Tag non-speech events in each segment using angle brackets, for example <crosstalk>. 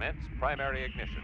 Commence primary ignition.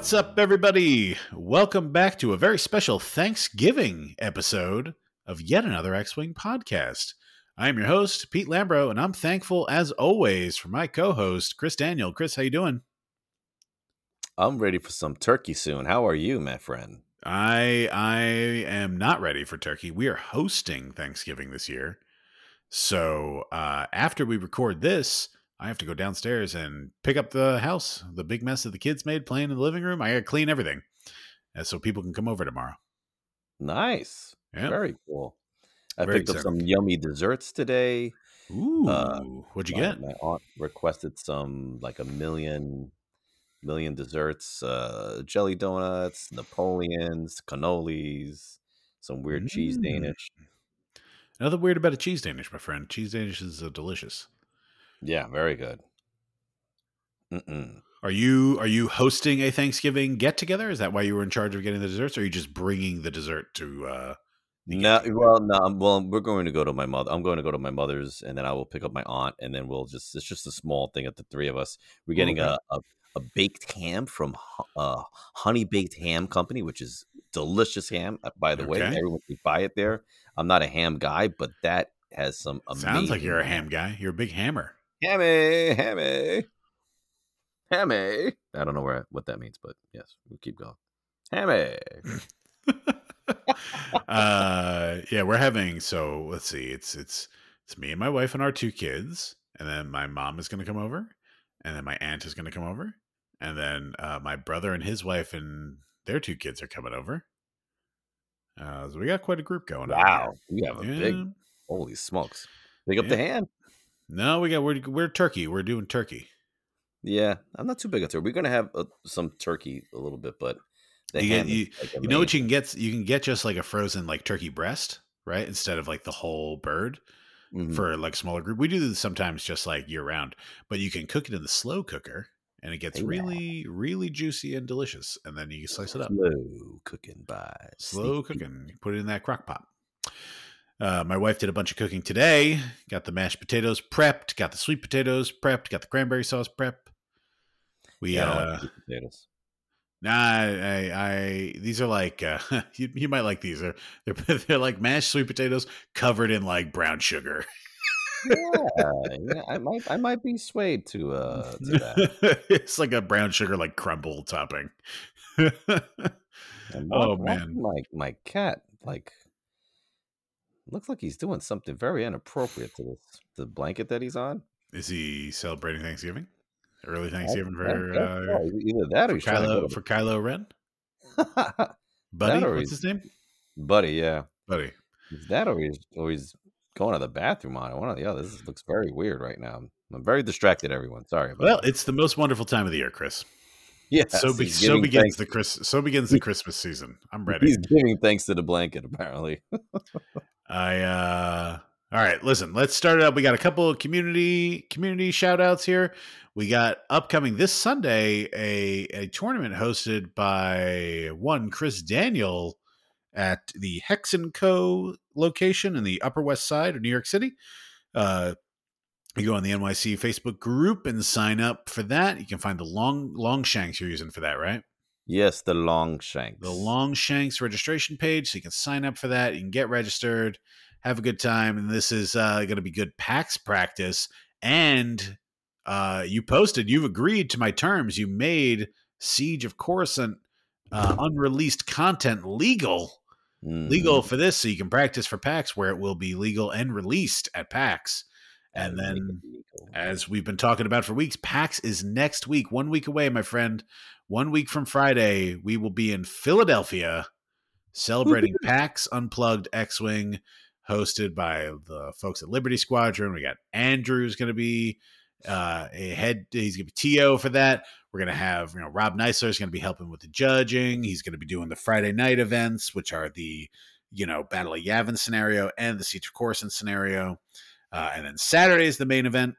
What's up, everybody? Welcome back to a very special Thanksgiving episode of yet another X Wing podcast. I'm your host, Pete Lambro, and I'm thankful as always for my co-host, Chris Daniel. Chris, how you doing? I'm ready for some turkey soon. How are you, my friend? I I am not ready for turkey. We are hosting Thanksgiving this year. So uh, after we record this, I have to go downstairs and pick up the house, the big mess that the kids made playing in the living room. I gotta clean everything, uh, so people can come over tomorrow. Nice. Yeah. Very cool. I Very picked up some yummy desserts today. Ooh, Uh, what'd you my, get? My aunt requested some like a million million desserts, uh jelly donuts, Napoleons, cannolis, some weird cheese Mm. Danish. Another weird about a cheese Danish, my friend. Cheese Danish is uh, delicious. Yeah, very good. Mm-mm. Are you are you hosting a Thanksgiving get together? Is that why you were in charge of getting the desserts, or are you just bringing the dessert to? uh the No, well, no. I'm- Well, we're going to go to my mother. I'm going to go to my mother's, and then I will pick up my aunt, and then we'll just. It's just a small thing at the three of us. We're getting Okay. a, a a baked ham from uh, Honey Baked Ham Company, which is delicious ham. uh, By the way, everyone can buy it there. I'm not a ham guy, but that has some. Sounds like you're a ham guy. You're a big hammer. Hammy, hammy, hammy. I don't know where what that means, but yes, we'll keep going. Hammy. <laughs> uh yeah we're having so let's see it's it's it's me and my wife and our two kids and then my mom is going to come over and then my aunt is going to come over and then uh my brother and his wife and their two kids are coming over uh so we got quite a group going Wow, you have a here. big. Holy smokes! Pick up the Yeah. No we got we're, we're turkey we're doing turkey Yeah, I'm not too big on turkey. We're gonna have uh, some turkey a little bit, but You get- you- like, you know what you can get you can get just like a frozen like turkey breast right instead of like the whole bird Mhm. for like smaller group. We do this sometimes just like year round, but you can cook it in the slow cooker and it gets Yeah. really, really juicy and delicious. And then you slice it up. slow cooking by Slow cooking. You put it in that crock pot. Uh, my wife did a bunch of cooking today. Got the mashed potatoes prepped, got the sweet potatoes prepped, got the cranberry sauce prepped. We Yeah, uh like sweet potatoes. Nah, I, I these are like uh, <laughs> you, you might like these. They're, they're <laughs> they're like mashed sweet potatoes covered in like brown sugar. yeah, yeah, I might, I might be swayed to uh to that. <laughs> it's like a brown sugar like crumble topping. Oh, man. my my cat like looks like he's doing something very inappropriate to this the blanket that he's on. Is he celebrating Thanksgiving? Early Thanksgiving I for uh. Either that or for Kylo for Kylo Ren? <laughs> Buddy, what's his name? buddy. Yeah, Buddy. Is that or he's, or he's going to the bathroom on it. One or the other. This looks very weird right now. I'm very distracted, everyone. Sorry about Well, that. it's the most wonderful time of the year, Chris. Yeah, so be, so begins thanks- the Chris so begins the Christmas season. I'm ready. He's giving thanks to the blanket, apparently. <laughs> I uh all right, listen, let's start it up. We got a couple of community community shout outs here. We got upcoming this Sunday a a tournament hosted by one Chris Daniel at the Hex and Co location in the Upper West Side of New York City. Uh you go on the NYC Facebook group and sign up for that. You can find the long long shanks you're using for that, right? Yes, the long shanks. the Long Shanks registration page, so you can sign up for that. You can get registered, have a good time, and this is uh, going to be good PAX practice. And uh, you posted, you've agreed to my terms. You made Siege of Coruscant uh, unreleased content legal, legal Mhm. for this, so you can practice for PAX, where it will be legal and released at PAX. And then as we've been talking about for weeks, PAX is next week, one week away, my friend. One week from Friday, we will be in Philadelphia celebrating <laughs> PAX Unplugged X Wing, hosted by the folks at Liberty Squadron. We got Andrew's going to be uh, a head. He's gonna be To for that. We're gonna have you know Rob Neisler is gonna be helping with the judging. He's gonna be doing the Friday night events, which are the you know Battle of Yavin scenario and the Siege of Coruscant scenario. Uh, and then Saturday is the main event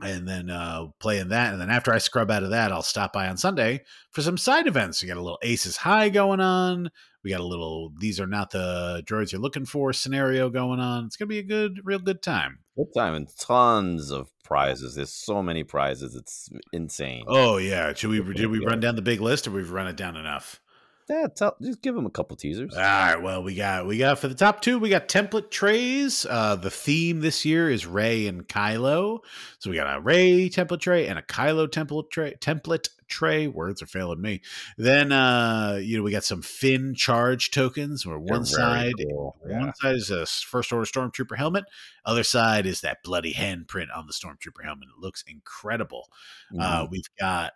and then uh, playing that. And then after I scrub out of that, I'll stop by on Sunday for some side events. We got a little Aces High going on. We got a little These Are Not the Droids You're Looking For scenario going on. It's going to be a good, real good time. Good time and tons of prizes. There's so many prizes. It's insane. Oh, yeah. Should we, did we run down the big list or we've run it down enough? Yeah, tell, just give them a couple teasers. All right. Well, we got we got for the top two, we got template trays. Uh, the theme this year is Rey and Kylo, so we got a Rey template tray and a Kylo template tray. Template tray. Words are failing me. Then uh, you know we got some Finn charge tokens. Where one side, cool. yeah. one side is a first order stormtrooper helmet. Other side is that bloody handprint on the stormtrooper helmet. It looks incredible. Uh, mm-hmm. Uh, we've got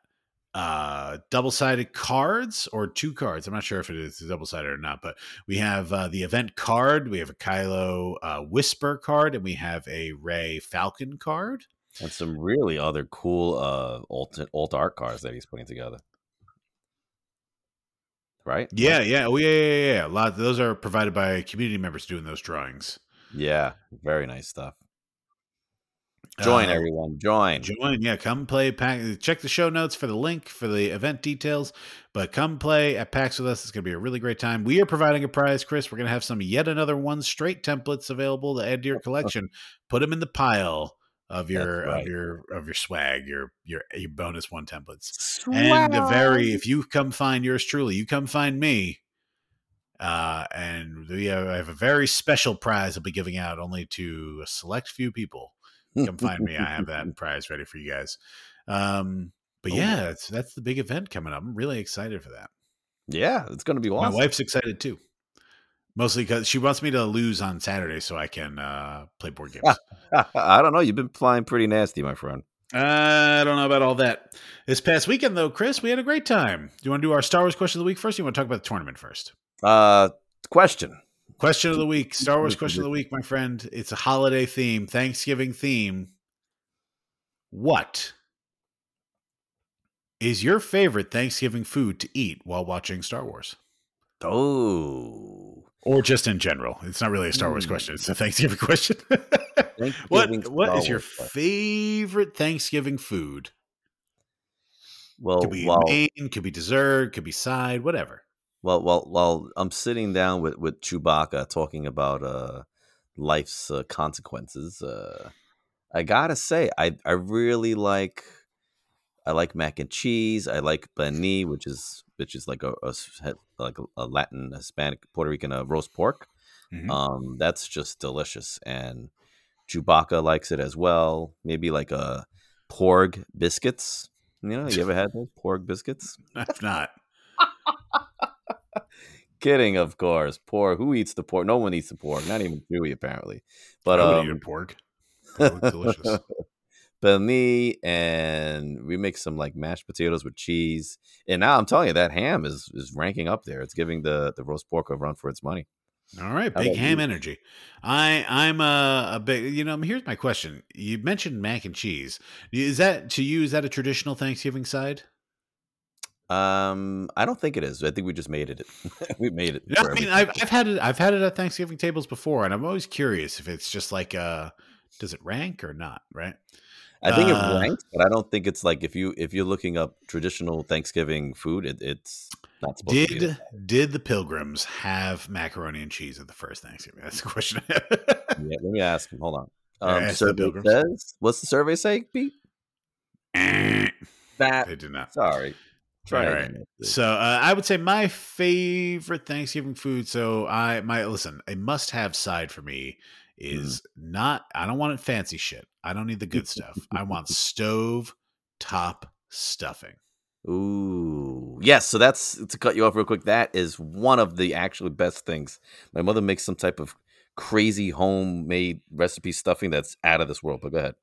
uh double sided cards or two cards. I'm not sure if it is double sided or not, but we have uh, the event card. We have a Kylo uh, Whisper card, and we have a Rey Falcon card, and some really other cool uh alt alt art cards that he's putting together. Right? Yeah, yeah, oh yeah, yeah, yeah. A lot. those are provided by community members doing those drawings. Yeah, very nice stuff. Join uh, everyone. Join. Join. Yeah, come play PAX. Check the show notes for the link for the event details. But come play at PAX with us. It's going to be a really great time. We are providing a prize, Chris. We're going to have some yet another one straight templates available to add to your collection. Put them in the pile of your right. of your of your swag, your your your bonus one templates. Swag. And a very if you come find yours truly, you come find me. Uh, and we have, I have a very special prize I'll be giving out only to a select few people come find me. I have that <laughs> prize ready for you guys. Um, but oh, yeah, that's that's the big event coming up. I'm really excited for that. Yeah, it's going to be awesome. My wife's excited too. Mostly because she wants me to lose on Saturday so I can uh, play board games. <laughs> I don't know. You've been flying pretty nasty, my friend. I don't know about all that. This past weekend, though, Chris, we had a great time. Do you want to do our Star Wars question of the week first? Or you want to talk about the tournament first? Uh, question. Question of the week, Star Wars question of the week, my friend. It's a holiday theme, Thanksgiving theme. What is your favorite Thanksgiving food to eat while watching Star Wars? Oh. Or just in general. It's not really a Star Wars hmm. question. It's a Thanksgiving <laughs> question. Thanksgiving what what is your favorite Thanksgiving food? Well, could be well, main, could be dessert, could be side, whatever. Well, while while I'm sitting down with with Chewbacca talking about uh life's uh, consequences, uh, I gotta say I I really like I like mac and cheese. I like bani, which is which is like a, a like a, Latin Hispanic Puerto Rican uh, roast pork. Mm-hmm. Um, that's just delicious, and Chewbacca likes it as well. Maybe like a porg biscuits. You know, you ever had those porg biscuits? <laughs> I've not. Kidding, of course. Pork. Who eats the pork? No one eats the pork. Not even Chewie, apparently. But I um, eat pork. <laughs> delicious. but me and we make some like mashed potatoes with cheese. And now I'm telling you, that ham is is ranking up there. It's giving the the roast pork a run for its money. All right, big ham you? energy. I I'm a, a big you know. Here's my question. You mentioned mac and cheese. Is that to you? Is that a traditional Thanksgiving side? Um, I don't think it is. I think we just made it. <laughs> we made it. Yeah, I mean, I've, I've had it. I've had it at Thanksgiving tables before, and I'm always curious if it's just like, uh, does it rank or not? Right. I think uh, it ranks, but I don't think it's like if you if you're looking up traditional Thanksgiving food, it, it's not supposed did, to be. Did the Pilgrims have macaroni and cheese at the first Thanksgiving? That's the question. <laughs> yeah, let me ask him. Hold on. Um, survey says, what's the survey say, Pete? that they did not. Sorry. All right. So uh, I would say my favorite Thanksgiving food. So I my listen, a must-have side for me is mm. not. I don't want it fancy shit. I don't need the good stuff. I want <laughs> stove top stuffing. Ooh, yes. So that's to cut you off real quick. That is one of the actually best things. My mother makes some type of crazy homemade recipe stuffing that's out of this world. But go ahead.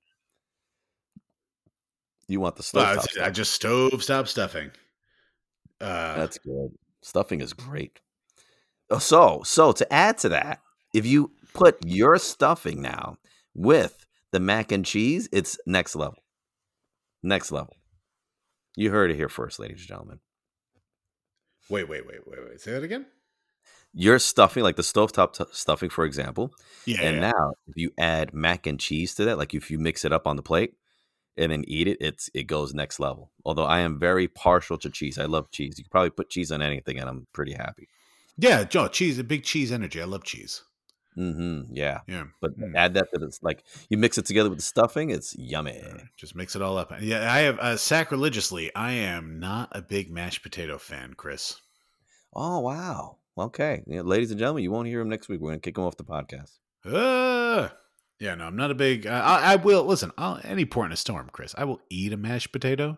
You want the stove? Uh, I just stove stop stuffing. Uh, That's good. Stuffing is great. Oh, so, so to add to that, if you put your stuffing now with the mac and cheese, it's next level. Next level. You heard it here first, ladies and gentlemen. Wait, wait, wait, wait, wait. Say that again. Your stuffing, like the stovetop t- stuffing, for example, Yeah. and yeah. now if you add mac and cheese to that, like if you mix it up on the plate and then eat it, it's it goes next level. Although I am very partial to cheese. I love cheese. You can probably put cheese on anything and I'm pretty happy. yeah, Joe, cheese, a big cheese energy. I love cheese. Mm-hmm. Yeah. Yeah. But Mm. add that to this like you mix it together with the stuffing, it's yummy. Just mix it all up. Yeah, I have uh, sacrilegiously. I am not a big mashed potato fan, Chris. Oh wow. Okay. Yeah, ladies and gentlemen, you won't hear him next week. We're gonna kick him off the podcast. Uh, yeah, no, I'm not a big. Uh, I, I will listen. I'll, any port in a storm, Chris. I will eat a mashed potato,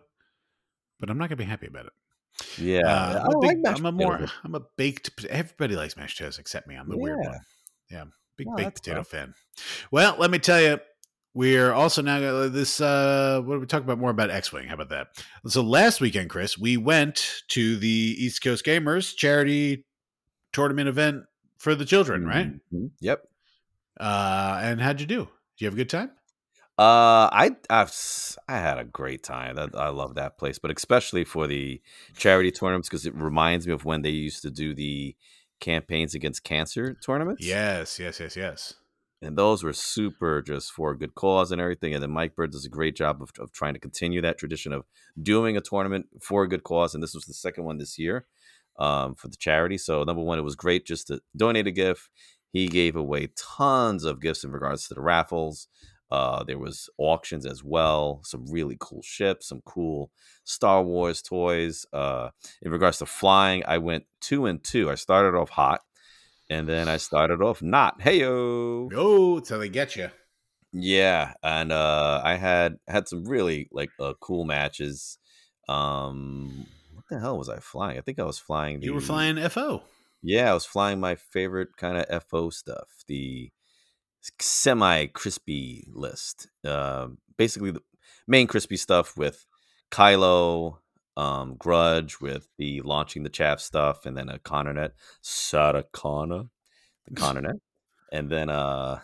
but I'm not gonna be happy about it. Yeah. Uh, I I'm, a like big, mashed I'm a potatoes, more. I'm a baked. Everybody likes mashed potatoes except me. I'm the weird one. Yeah, big Well, baked potato fan. Well, let me tell you, we're also now this. Uh, what do we talk about more about X Wing? How about that? So last weekend, Chris, we went to the East Coast Gamers charity tournament event for the children, right? Mhm. Yep. Uh, and how'd you do? Did you have a good time? Uh, I I've, I had a great time. That, I love that place, but especially for the charity tournaments because it reminds me of when they used to do the campaigns against cancer tournaments. Yes, yes, yes, yes. and those were super just for a good cause and everything. And then Mike Bird does a great job of, of trying to continue that tradition of doing a tournament for a good cause. And this was the second one this year um, for the charity. So number one, it was great just to donate a gift. He gave away tons of gifts in regards to the raffles. Uh, there was auctions as well, some really cool ships, some cool Star Wars toys. Uh, in regards to flying, I went two and two. I started off hot, and then I started off not. Heyo. Oh, it's how they get you. Yeah, and uh I had had some really like uh, cool matches. Um what the hell was I flying? I think I was flying the You were flying FO. Yeah, I was flying my favorite kind of FO stuff, the semi crispy list. Uh, basically the main crispy stuff with Kylo, um, Grudge with the launching the chaff stuff, and then a Connernet, Satakana, the Connernet, and then uh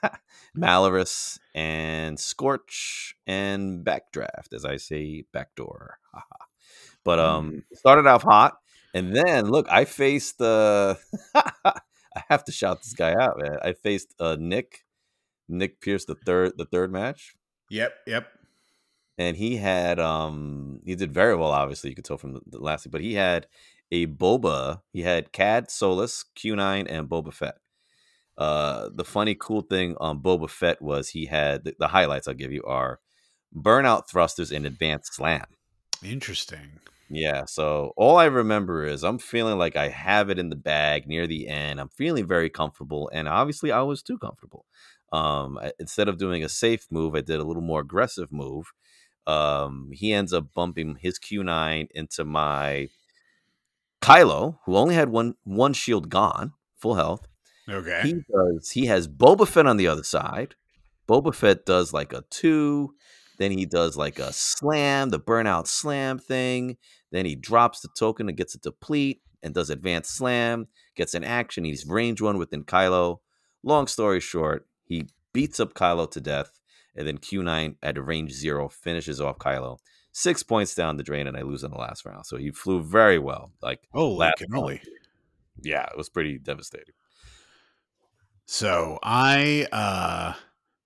<laughs> Malarus and Scorch and Backdraft, as I say, backdoor. <laughs> But um started off hot, and then look, I faced uh <laughs> I have to shout this guy out, man. I faced uh Nick, Nick Pierce the third the third match Yep, yep. and he had um he did very well obviously you could tell from the, the last thing but he had a boba he had cad solus q9 and boba fett uh the funny cool thing on boba fett was he had the, the highlights i'll give you are burnout thrusters and advanced slam Interesting. Yeah so all i remember is i'm feeling like i have it in the bag near the end i'm feeling very comfortable and obviously i was too comfortable um I- instead of doing a safe move i did a little more aggressive move um he ends up bumping his q9 into my kylo who only had one one shield gone full health Okay. he does. He has Boba Fett on the other side. Boba Fett does like a two. Then he does like a slam, the burnout slam thing. Then he drops the token and gets a deplete and does advanced slam. Gets an action. He's range one within Kylo. Long story short, he beats up Kylo to death, and then Q9 at range zero finishes off Kylo. Six points down the drain, and I lose in the last round. So he flew very well. Like oh, cannoli. yeah, it was pretty devastating. So I uh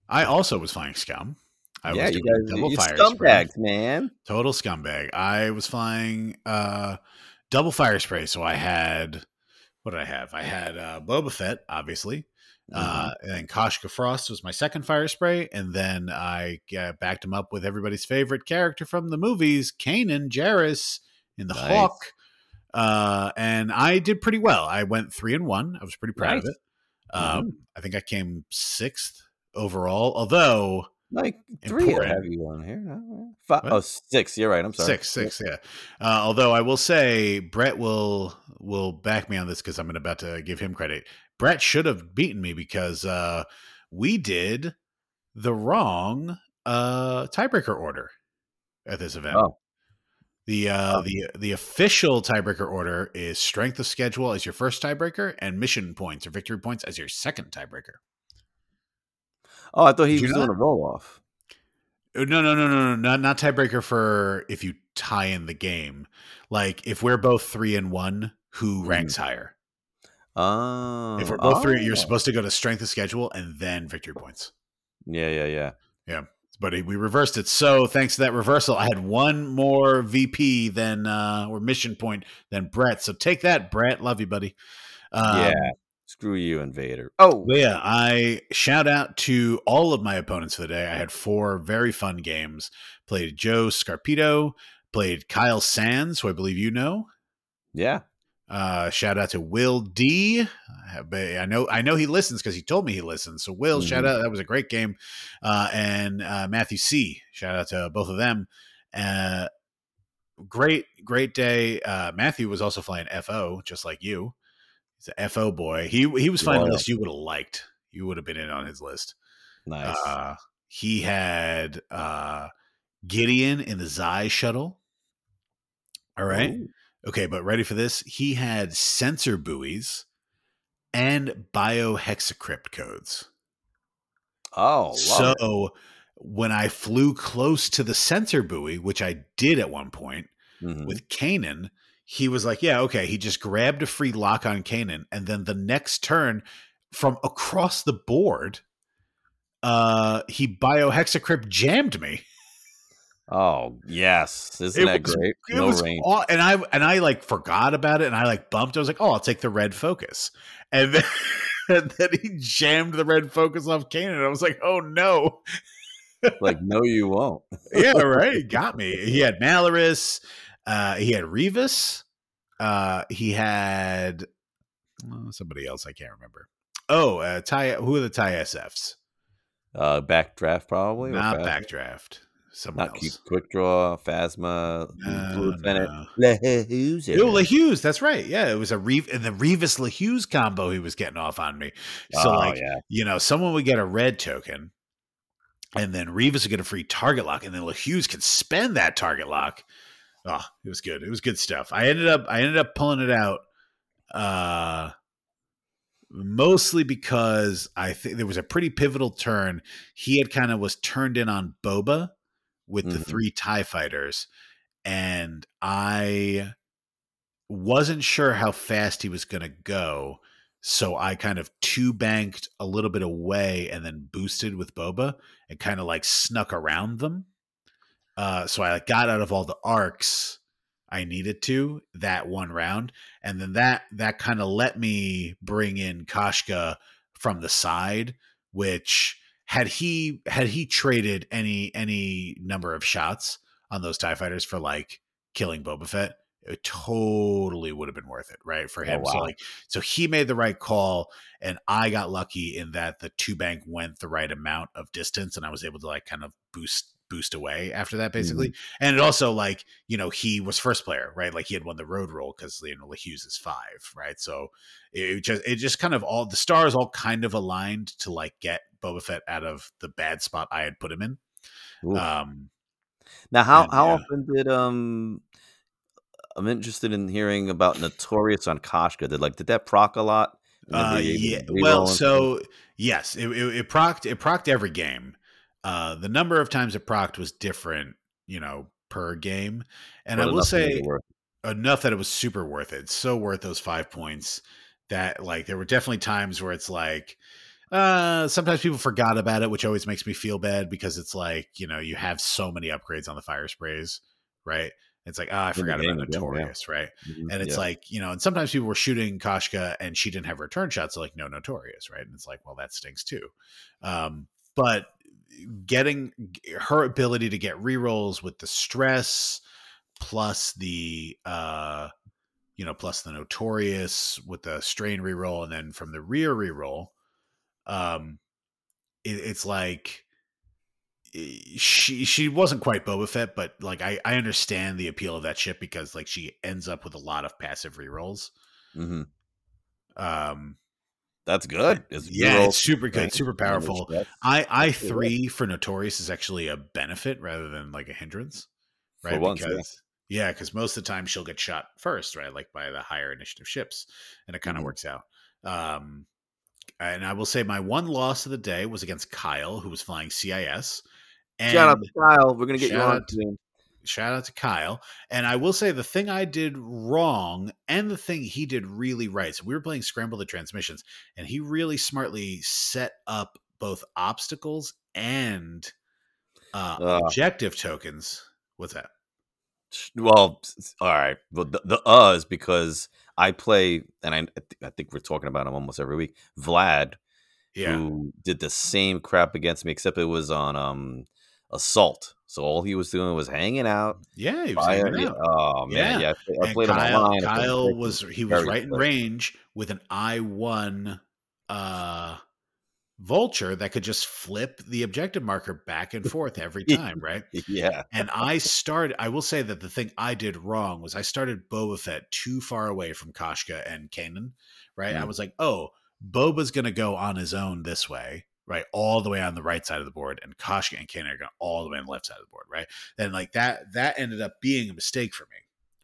I also was flying scum. I yeah, was you guys, double you fire spray. man. Total scumbag. I was flying uh double fire spray. So I had what did I have? I had uh Boba Fett, obviously. Mm-hmm. Uh, and then Koshka Frost was my second fire spray, and then I uh, backed him up with everybody's favorite character from the movies, Kanan Jarrus in the Nice. Hawk. Uh, and I did pretty well. I went three and one. I was pretty proud of it. Um, Mhm. I think I came sixth overall, although Like three Important. have you on here. No, Five, oh, six. You're right. I'm sorry. six, six, yeah. Uh, although I will say Brett will will back me on this because I'm about to give him credit. Brett should have beaten me because uh, we did the wrong uh, tiebreaker order at this event. Oh. The uh, Oh. the the official tiebreaker order is strength of schedule as your first tiebreaker and mission points or victory points as your second tiebreaker. Oh, I thought he Did was doing not? a roll off. Uh, No, no, no, no, no, not not tiebreaker for if you tie in the game. Like if we're both three and one, who ranks higher? Oh, If we're both three, you're oh. supposed to go to strength of schedule and then victory points. Yeah, yeah, yeah, yeah. But we reversed it. So thanks to that reversal, I had one more VP than uh or mission point than Brett. So take that, Brett. Love you, buddy. Um, yeah. Screw you, Invader. Oh, yeah, I shout out to all of my opponents for the day. I had four very fun games. Played Joe Scarpito, played Kyle Sands, who I believe you know. yeah. Uh, shout out to Will D. I know I know he listens because he told me he listens. So Will, shout Mhm. out. That was a great game. Uh, and uh, Matthew C. Shout out to both of them. Uh, great, great day. Uh, Matthew was also flying FO, just like you. He's a FO boy. He he was fine list you would have liked. You would have been in on his list. Nice. Uh, he had uh, Gideon in the Xi shuttle. All right. Ooh. Okay, but ready for this? He had sensor buoys and biohexacrypt codes. Oh, so it. when I flew close to the sensor buoy, which I did at one point Mhm. with Kanan, he was like, Yeah, okay. He just grabbed a free lock on Kanan. And then the next turn from across the board, uh, he biohexacrypt jammed me. Oh, yes. Isn't that was- great? It no was range. aw- and I and I like forgot about it and I like bumped. I was like, oh, I'll take the red focus, and then, <laughs> and then he jammed the red focus off Kanan. I was like, oh no, like, no, you won't. yeah, right, he got me. He had <laughs> Malaris, uh, he had Rivas, uh, he had uh, somebody else I can't remember. Oh, uh, Ty, who are the TIE SFs? Uh, backdraft, probably. Not backdraft. Someone Not keep else. quick draw, Phasma, No, Blue no. Lehuse. Oh, LeHuse, that's right. Yeah, it was a Reeve and the Rivas LeHuse combo he was getting off on me. So oh, like, yeah. you know, someone would get a red token, and then Rivas would get a free target lock, and then LeHuse can spend that target lock. Oh, it was good. It was good stuff. I ended up I ended up pulling it out uh mostly because I think there was a pretty pivotal turn. He had kind of was turned in on Boba with the Mhm. three TIE fighters, and I wasn't sure how fast he was going to go. So I kind of two banked a little bit away and then boosted with Boba and kind of like snuck around them. Uh, so I got out of all the arcs I needed to that one round, and then that that kind of let me bring in Koshka from the side, which had he had he traded any any number of shots on those Tie Fighters for like killing Boba Fett, it totally would have been worth it, right? For Oh, him. So like so he made the right call and I got lucky in that the two bank went the right amount of distance and I was able to like kind of boost boost away after that basically. And it also like, you know, he was first player, right? Like he had won the road roll because you know Hughes is five, right? So it just it just kind of all the stars all kind of aligned to like get Boba Fett out of the bad spot I had put him in. Oof. Um now, how and, how yeah. often did um? I'm interested in hearing about Notorious on Koshka. Did like did that proc a lot? Uh, were you able yeah. Well, so yes, it, it, it procced it procced every game. Uh, the number of times it procced was different, you know, per game. And But I will enough to make say it worth it. enough that it was super worth it. So worth those five points. That like there were definitely times where it's like uh sometimes people forgot about it, which always makes me feel bad because it's like, you know, you have so many upgrades on the fire sprays, right? It's like, oh, I forgot about again, yeah. Notorious, right? Mhm, And it's yeah. like, you know, and sometimes people were shooting Koshka and she didn't have return shots, so like no notorious, right? And it's like, well, that stinks too. Um, but getting her ability to get rerolls with the stress plus the uh you know, plus the notorious with the strain reroll, and then from the rear reroll, um it, it's like eh, she she wasn't quite Boba Fett, but like I I understand the appeal of that ship because like she ends up with a lot of passive rerolls. Mhm. Um, That's good. It's yeah, it's super good, super powerful. I I That's pretty good. three for Notorious is actually a benefit rather than like a hindrance, For right? once, yeah. because yeah, because most of the time she'll get shot first, right? Like by the higher initiative ships, and it kind of Mhm. works out. Um, and I will say my one loss of the day was against Kyle, who was flying CIS. And Shout out to Kyle. We're gonna get you on soon. Shout out to Kyle. And I will say the thing I did wrong and the thing he did really right. So we were playing Scramble the Transmissions, and he really smartly set up both obstacles and uh, Uh. objective tokens. What's that? Well, all right. Well, the, the uh is because I play, and I, I I think we're talking about him almost every week. Vlad, Yeah. who did the same crap against me, except it was on um assault. So all he was doing was hanging out. Yeah, he was fire- hanging out. oh man, Yeah. yeah. I, I played him Kyle, online. Kyle was he was right in range with an I one uh vulture that could just flip the objective marker back and forth every <laughs> time, right? yeah. And I started I will say that the thing I did wrong was I started Boba Fett too far away from Koshka and Kanan, right? I Mm. was like, oh, Boba's gonna go on his own this way, right? All the way on the right side of the board, and Koshka and Kanan are going all the way on the left side of the board, right? And like that that ended up being a mistake for me,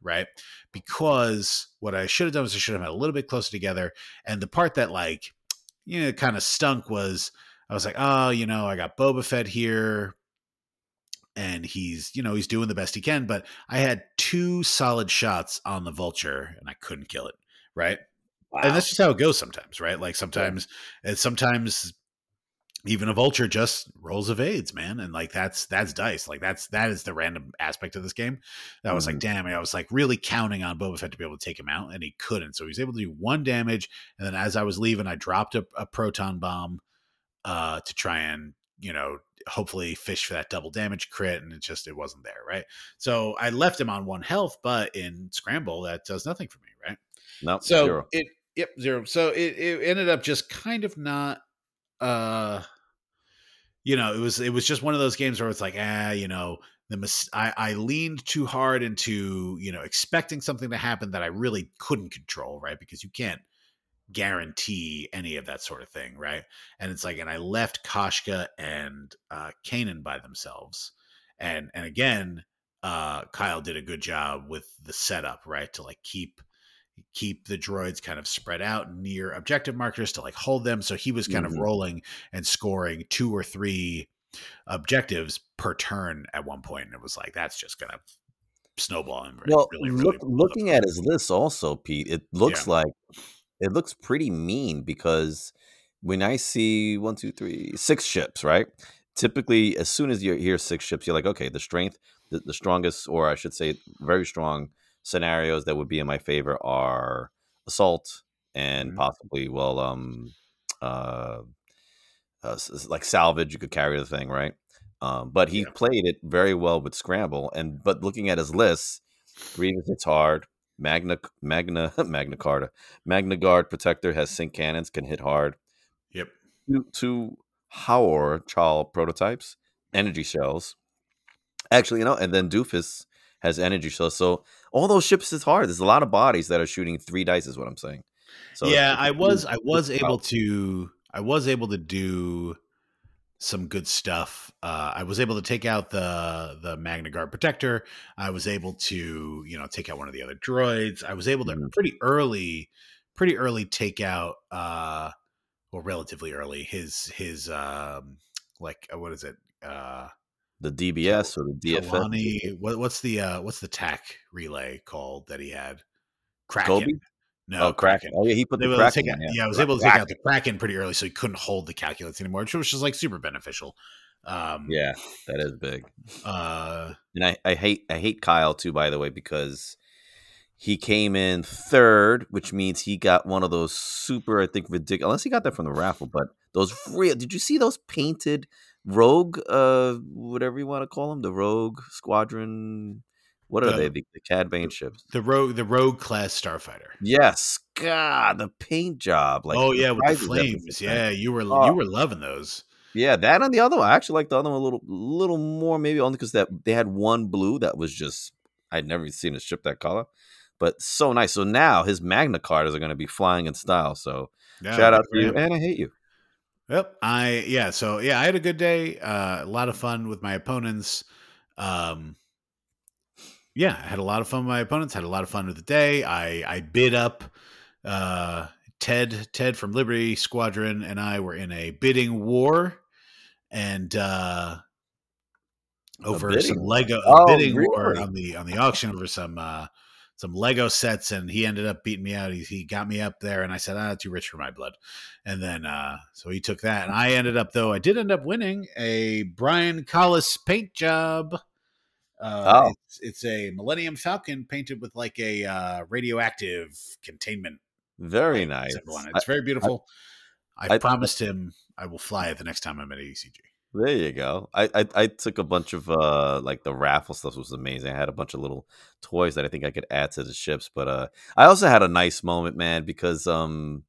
right? Because what I should have done was I should have had a little bit closer together. And the part that like, you know, kind of stunk was I was like, oh, you know, I got Boba Fett here and he's, you know, he's doing the best he can, but I had two solid shots on the vulture and I couldn't kill it, right? Wow. And that's just how it goes sometimes, right? Like sometimes and sometimes even a vulture just rolls evades, man. And like that's that's dice. Like that's that is the random aspect of this game. That was like, Mhm. damn, I was like really counting on Boba Fett to be able to take him out, and he couldn't. So he was able to do one damage, and then as I was leaving, I dropped a, a proton bomb uh to try and, you know, hopefully fish for that double damage crit, and it just it wasn't there, right? So I left him on one health, but in scramble, that does nothing for me, right? nope, So zero. it yep zero. So it, it ended up just kind of not uh you know it was it was just one of those games where it's like ah you know the mis- I, I leaned too hard into you know expecting something to happen that I really couldn't control right? Because you can't guarantee any of that sort of thing right? And it's like and I left Koshka and uh Kanan by themselves. And and again uh Kyle did a good job with the setup right? To like keep keep the droids kind of spread out near objective markers to like hold them. So he was kind Mhm. of rolling and scoring two or three objectives per turn at one point, and it was like that's just gonna snowball and Well, really, really up. looking at his list also, Pete, it looks Yeah. like it looks pretty mean because when I see one, two, three, six ships, right? Typically, as soon as you hear six ships, you're like, okay, the strength, the, the strongest, or I should say, very strong scenarios that would be in my favor are assault and Mhm. possibly, well, um, uh, uh, like salvage. You could carry the thing, right? Um, but he Yeah. played it very well with scramble. And but looking at his list, Grievous hits hard. Magna Magna <laughs> Magna Carta Magna Guard Protector has sync cannons, can hit hard. Yep. Two, two Haor Chall prototypes, energy shells. Actually, you know, and then Doofus has energy shells. So all those ships is hard. There's a lot of bodies that are shooting three dice, is what I'm saying. So yeah, I was I was able to I was able to do some good stuff. Uh, I was able to take out the the Magna Guard protector. I was able to you know take out one of the other droids. I was able to Mhm. pretty early, pretty early take out uh, well relatively early his his um like uh, what is it uh the DBS or the DFS. Kalani, what, what's the uh what's the tack relay called that he had Kraken. Kobe? No, oh, Kraken. Oh yeah, he put they the were able to Kraken. out, yeah. yeah, I was able to take out the Kraken pretty early, so he couldn't hold the calculates anymore, which was just like super beneficial. Um, Yeah, that is big. Uh, And I, I hate I hate Kyle too, by the way, because he came in third, which means he got one of those super, I think, ridiculous. Unless he got that from the raffle, but those real. Did you see those painted Rogue, uh, whatever you want to call them, the Rogue Squadron? What are The- they? The, the Cad Bane ships. the rogue, the rogue class starfighter. Yes, God, the paint job. Like oh yeah, with the prizes that was flames. Yeah, you were Oh. you were loving those. Yeah, that and the other one. I actually like the other one a little, little more, maybe only because that they had one blue that was just I'd never seen a ship that color, but so nice. So now his Magna Cartas are going to be flying in style. So Yeah, shout out to you, and I hate you. Yep. I yeah. So yeah, I had a good day. Uh, a lot of fun with my opponents. Um, yeah, I had a lot of fun with my opponents. Had a lot of fun with the day. I I bid up uh Ted Ted from Liberty Squadron and I were in a bidding war, and uh, over some Lego Oh, bidding war on the on the auction over some uh, some Lego sets, and he ended up beating me out. He, he got me up there, and I said, "Ah, too rich for my blood." And then uh, so he took that, and I ended up though I did end up winning a Brian Collis paint job. Uh, Oh, it's, it's a Millennium Falcon painted with like a uh, radioactive containment very nice. symbol on it. I, It's very beautiful. I I, promised him I will fly it the next time I'm at ECG. There you go. I, I I took a bunch of uh like the raffle stuff was amazing. I had a bunch of little toys that I think I could add to the ships, but uh I also had a nice moment, man, because um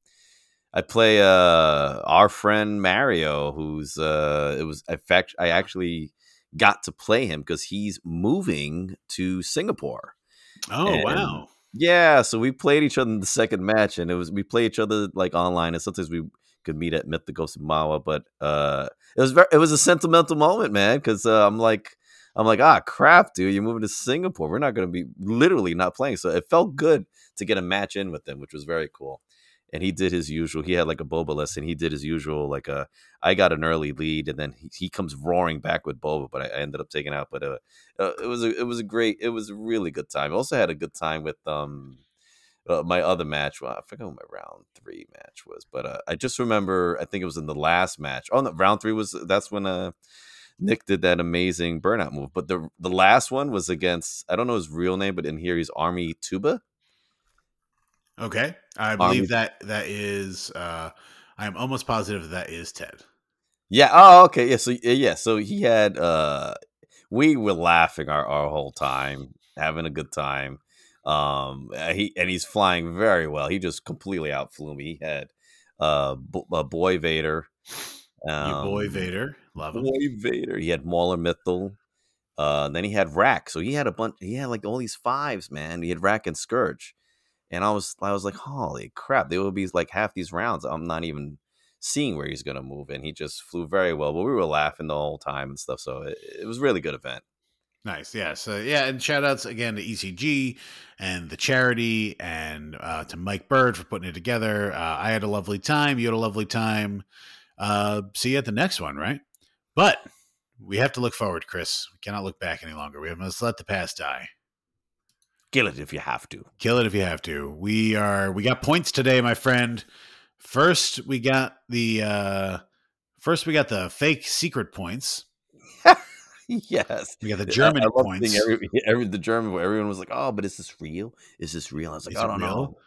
I play uh our friend Mario, who's uh it was in fact I actually got to play him because he's moving to Singapore. Oh And wow! yeah, so we played each other in the second match, and it was we play each other like online, and sometimes we could meet at Mythicos Mawa, but uh, it was very it was a sentimental moment, man, because uh, I'm like I'm like ah crap, dude, you're moving to Singapore. We're not gonna be literally not playing, so it felt good to get a match in with him, which was very cool. And he did his usual. He had like a boba and he did his usual. Like uh, I got an early lead, and then he, he comes roaring back with boba, but I, I ended up taking out. But uh, uh, it was a it was a great it was a really good time. I also had a good time with um uh, my other match. Well, I forgot what my round three match was, but uh, I just remember I think it was in the last match. Oh no, round three was that's when uh Nick did that amazing burnout move. But the the last one was against I don't know his real name, but in here he's Army Tuba. Okay, I believe Army that that is. Uh, I am almost positive that is Ted. Yeah. Oh, okay. Yeah. So yeah. yeah, So he had. uh We were laughing our, our whole time, having a good time. Um, uh, he and he's flying very well. He just completely outflew me. He had uh, B- uh Boy Vader, You boy um, Vader, love him. Boy Vader. He had Mauler Mithel. Uh, then he had Rack. So he had a bunch. He had like all these fives, man. He had Rack and Scourge, and I was I was like, holy crap! There will be like half these rounds. I'm not even seeing where he's gonna move, and he just flew very well. But we were laughing the whole time and stuff. So it, it was a really good event. Nice, yeah. So yeah, and shout outs again to ECG and the charity and uh, to Mike Bird for putting it together. Uh, I had a lovely time. You had a lovely time. Uh, see you at the next one, right? But we have to look forward, Chris. We cannot look back any longer. We have must let the past die. Kill it if you have to. Kill it if you have to. We are we got points today, my friend. First, we got the uh first we got the fake secret points. <laughs> <laughs> yes. We got the I, German I love points. every, <laughs> every the German. Everyone was like, "Oh, but is this real? Is this real?" I was like, Is "I don't real? know.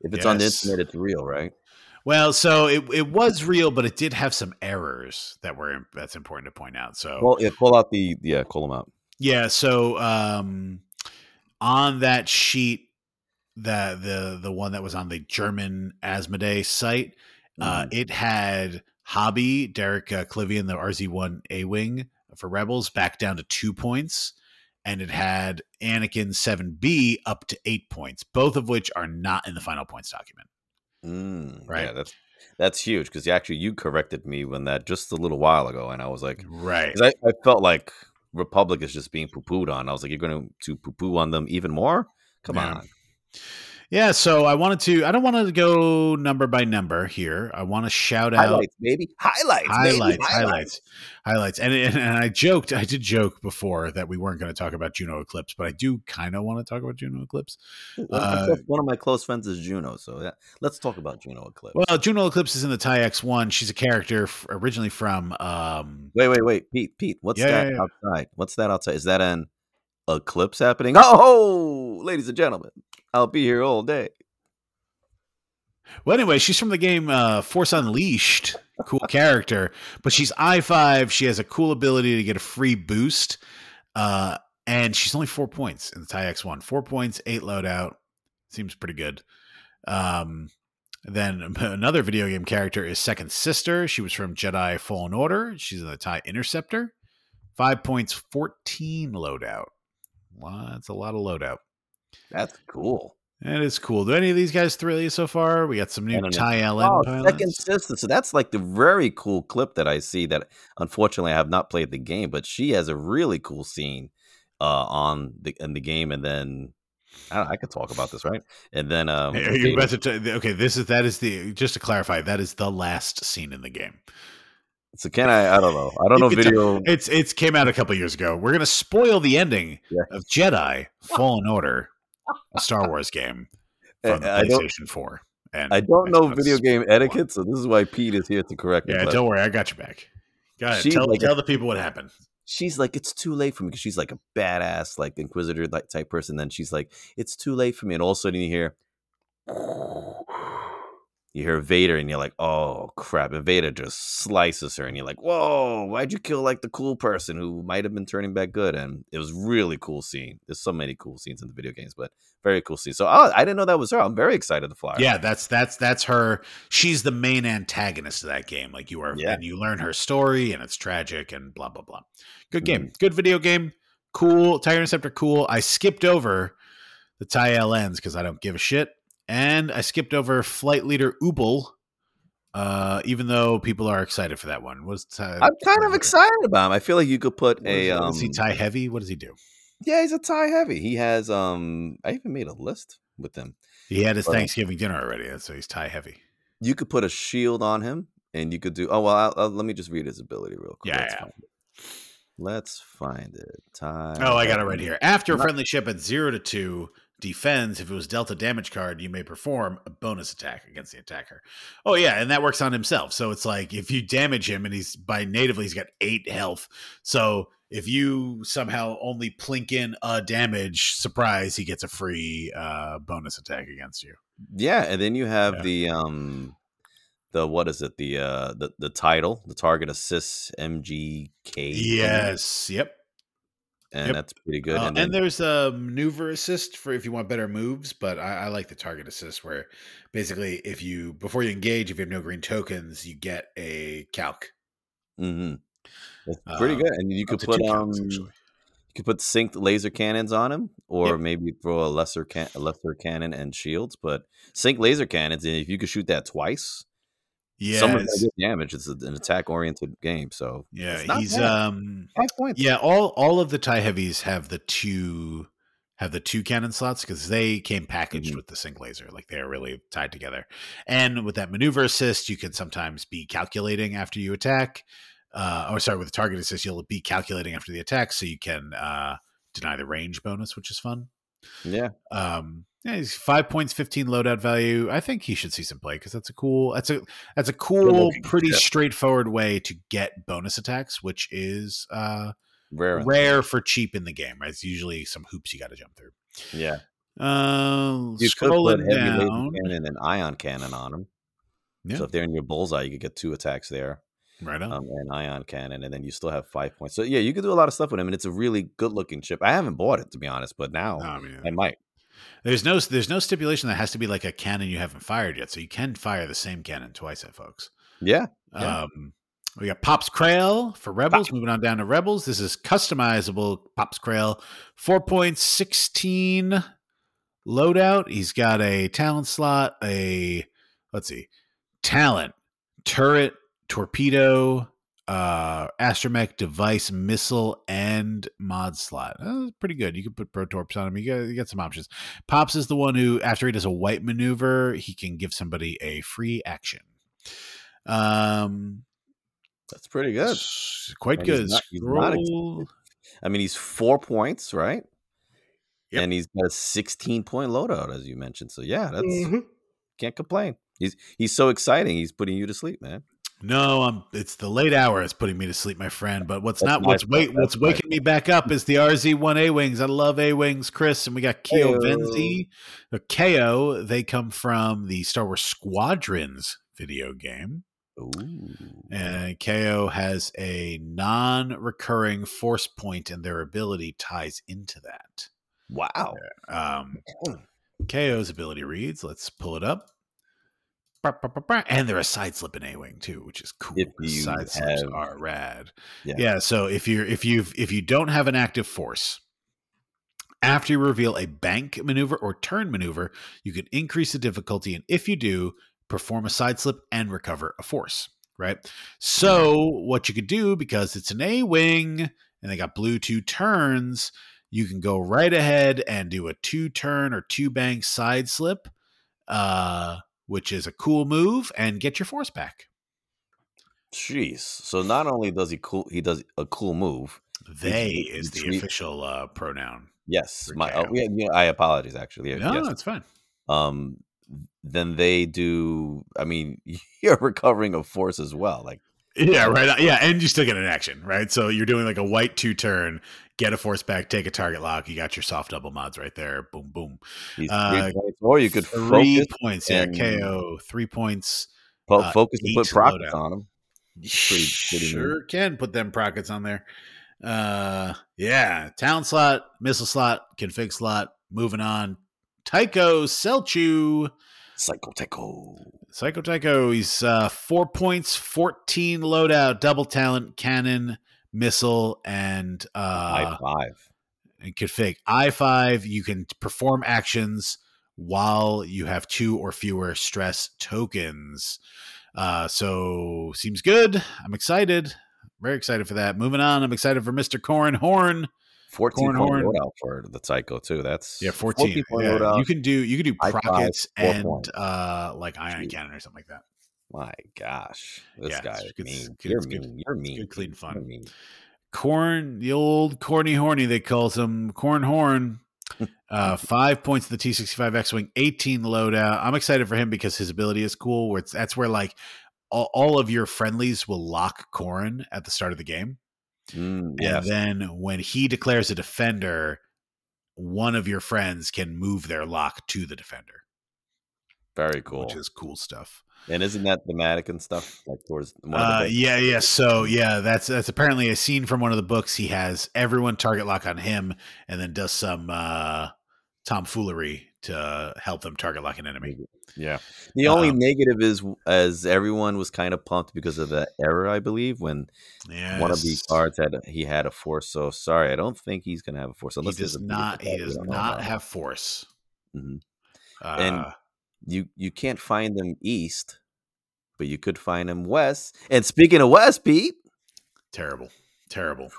If it's on the internet, it's real, right?" Well, so it, it was real, but it did have some errors that were that's important to point out. So Well, yeah. Call out the yeah. Call them out. yeah, so um, on that sheet, the the the one that was on the German Asmodee site, uh, Mhm. it had Hobbie Derek uh, Klivian, the RZ1 A wing for Rebels, back down to two points, and it had Anakin 7B up to eight points, both of which are not in the final points document. Mm, Right. Yeah, that's that's huge because actually you corrected me when that just a little while ago, and I was like, Right. I, I felt like Republic is just being poo pooed on. I was like, you're going to poo poo on them even more? Come Yeah. on. Yeah, so I wanted to. I don't want to go number by number here. I want to shout out Highlights, baby. Highlights, highlights, highlights, highlights, and, and and I joked. I did joke before that we weren't going to talk about Juno Eclipse, but I do kind of want to talk about Juno Eclipse. One, Uh, one of my close friends is Juno, so yeah, let's talk about Juno Eclipse. Well, Juno Eclipse is in the TIE X one. She's a character f- originally from. um wait, wait, wait, Pete, Pete, what's Yeah, that yeah, yeah. outside? What's that outside? Is that an eclipse happening? <laughs> Oh, ladies and gentlemen, I'll be here all day. Well, anyway, she's from the game uh, Force Unleashed. Cool <laughs> character, but she's I five. She has a cool ability to get a free boost, uh, and she's only four points in the TIE X one. Four points, eight loadout. Seems pretty good. Um, then <laughs> another video game character is Second Sister. She was from Jedi Fallen Order. She's in the TIE Interceptor. Five points, fourteen loadout. That's a lot of loadout. That's cool. That is cool. Do any of these guys thrill you so far? We got some new. TIE LN Oh, pilots. second sister. So that's like the very cool clip that I see. That unfortunately I have not played the game, but she has a really cool scene uh, on the in the game, and then I, I could talk about this, right? And then um, Are you about to t- okay, this is that is the just to clarify, that is the last scene in the game. So can I? I don't know. I don't You know can tell- video. It's it's came out a couple years ago. We're gonna spoil the ending Yeah. of Jedi Fallen Order, a <laughs> Star Wars game eh, from the I don't. PlayStation 4. And I don't know video game One. etiquette, so this is why Pete is here to correct me. Yeah, don't worry, I got your back. Go ahead. She's Tell, like a- tell the people what happened. she's like, it's too late for me because she's like a badass, like inquisitor like type person. Then she's like, it's too late for me, and all of a sudden you hear, you hear Vader, and you're like, oh crap! And Vader just slices her, and you're like, whoa! Why'd you kill like the cool person who might have been turning back good? And it was really cool scene. There's so many cool scenes in the video games, but very cool scene. So oh, I didn't know that was her. I'm very excited to fly. her. Yeah, that's that's that's her. She's the main antagonist of that game. Like you are, Yeah. and you learn her story, and it's tragic, and blah blah blah. Good Mm-hmm. game, good video game, cool. Tiger Interceptor, cool. I skipped over the Tie LNs because I don't give a shit, and I skipped over Flight Leader Ubbel. Uh, even though people are excited for that one, was I'm kind of excited about him. I feel like you could put a um. is he tie heavy? What does he do? Yeah, he's a tie heavy. He has um. I even made a list with him. He had his Well- Thanksgiving dinner already, so he's tie heavy. you could put a shield on him and you could do oh well I'll, I'll- let me just read his ability real quick Yeah, let's, yeah. Find it. let's find it Ty Oh, I got it right here. After a friendly ship at zero to two defends, if it was dealt a damage card, you may perform a bonus attack against the attacker. Oh yeah, and that works on himself. So it's like if you damage him, and he's by natively he's got eight health. So if you somehow only plink in a damage, surprise, he gets a free uh, bonus attack against you. yeah and then you have Yeah. the um the what is it the uh the, the title the target assist mgk Yes. Yep. And yep. that's pretty good Uh, and, then, and there's a maneuver assist for if you want better moves, but I, I like the target assist where basically if you before you engage, if you have no green tokens, you get a calc. Mm-hmm. that's pretty um, good and you could put two um calcs, you could put synced laser cannons on him or Yep. maybe throw a lesser can a lesser cannon and shields but sync laser cannons and if you could shoot that twice Yeah, someone's it's- gonna damage. It's an attack oriented game, so yeah, he's bad. um five points. yeah, all all of the tie heavies have the two have the two cannon slots because they came packaged Mhm. with the sync laser, like they're really tied together. And with that maneuver assist, you can sometimes be calculating after you attack. Uh, or sorry, with the target assist, you'll be calculating after the attack, so you can uh, deny the range bonus, which is fun. yeah, Um, yeah, he's five points, fifteen loadout value. I think he should see some play because that's a cool. That's a that's a cool, pretty straightforward way to get bonus attacks, which is uh, rare. rare for cheap in the game. Right, it's usually some hoops you got to jump through. Yeah, Uh, you could put heavy down, cannon and ion cannon on them. Yeah. So if they're in your bullseye, you could get two attacks there, right on. um, and ion cannon, and then you still have five points. So yeah, you could do a lot of stuff with him, and it's a really good looking chip. I haven't bought it to be honest, but now No, I I might. There's no there's no stipulation that has to be like a cannon you haven't fired yet, so you can fire the same cannon twice at folks. Yeah, Yeah. Um, we got Pops Krail for Rebels. Moving on down to Rebels. This is customizable Pops Krail. 4.16 loadout. He's got a talent slot, a, let's see, talent, turret, torpedo, uh, astromech device, missile, and mod slot. Pretty good. You can put protorps on him. You got, you got some options. Pops is the one who, after he does a white maneuver, he can give somebody a free action. Um, that's pretty good. Quite And he's good. not- he's not I mean, he's four points, right? Yep. And he's got a 16 point loadout, as you mentioned. So yeah, that's Mm-hmm. can't complain. He's he's so exciting. He's putting you to sleep, man. No, um, it's the late hour is putting me to sleep, my friend. But what's That's not what's fault. wait what's That's waking me back up is the RZ1 A wings. I love A wings, Chris, and we got Keo. Venzee. The Keo they come from the Star Wars Squadrons video game. Ooh. And Keo has a non-recurring force point, and their ability ties into that. Wow. Um, <clears throat> Keo's ability reads. Let's pull it up. Bah, bah, bah, bah. And they're a side slip in A wing too, which is cool. If 'cause you side slips are rad. Yeah. Yeah. So if you're if you've if you don't have an active force, after you reveal a bank maneuver or turn maneuver, you can increase the difficulty, and if you do, perform a side slip and recover a force. Right. So what you could do because it's an A wing and they got blue two turns, you can go right ahead and do a two turn or two bank side slip, uh, which is a cool move, and get your force back. Jeez. So not only does he cool, he does a cool move. They he- is the he- official uh, pronoun. Yes, my oh, yeah, yeah, I apologize. Actually, No, yes. it's fine. Um, then they do. I mean, <laughs> you're recovering a force as well. Like Yeah, right. Yeah, and you still get an action, right? So you're doing like a white two turn, get a force back, take a target lock. You got your soft double mods right there. Boom, boom. Uh, points, or you could three points. Yeah, Keo. Three points. po- uh, focus and put eight on them. pretty- pretty sure can put them prockets on there. Uh, yeah, town slot, missile slot, config slot. Moving on. Tycho Celchu. Psycho Techo. Psycho Tycho, he's uh, four points, 14 loadout, double talent, cannon, missile, and uh, I five. and config. I five, you can perform actions while you have two or fewer stress tokens. Uh, so seems good. I'm excited. Very excited for that. Moving on, I'm excited for Mr. Corn Horn. 14 point Cornhorn. loadout for the Psycho too. That's Yeah, 14. point Yeah. You can do you can do I five, prockets and points. uh like iron cannon or something like that. My gosh, this Yeah, guy it's is good- mean. You're it's good- mean. You're mean. good, clean fun. You're mean. Corn, the old corny horny, they calls him Corn Horn. <laughs> Uh, five points in the T sixty five X Wing, eighteen loadout. I'm excited for him because his ability is cool. Where it's that's where like all, all of your friendlies will lock Corn at the start of the game, Mm, and yes. then when he declares a defender, one of your friends can move their lock to the defender, Very cool. which is cool stuff. And isn't that thematic and stuff like towards one of the Uh, yeah, yeah. So yeah, that's that's apparently a scene from one of the books. He has everyone target lock on him, and then does some uh, tomfoolery to help them target lock an enemy. Yeah. The only Um, negative is as everyone was kind of pumped because of the error, I believe, when Yeah, one of these cards had he had a force. So sorry, I don't think he's gonna have a force he unless there's does not. He does not have force. Mhm. Uh, And- You you can't find them east, but you could find them west. And speaking of west, Pete, terrible, terrible,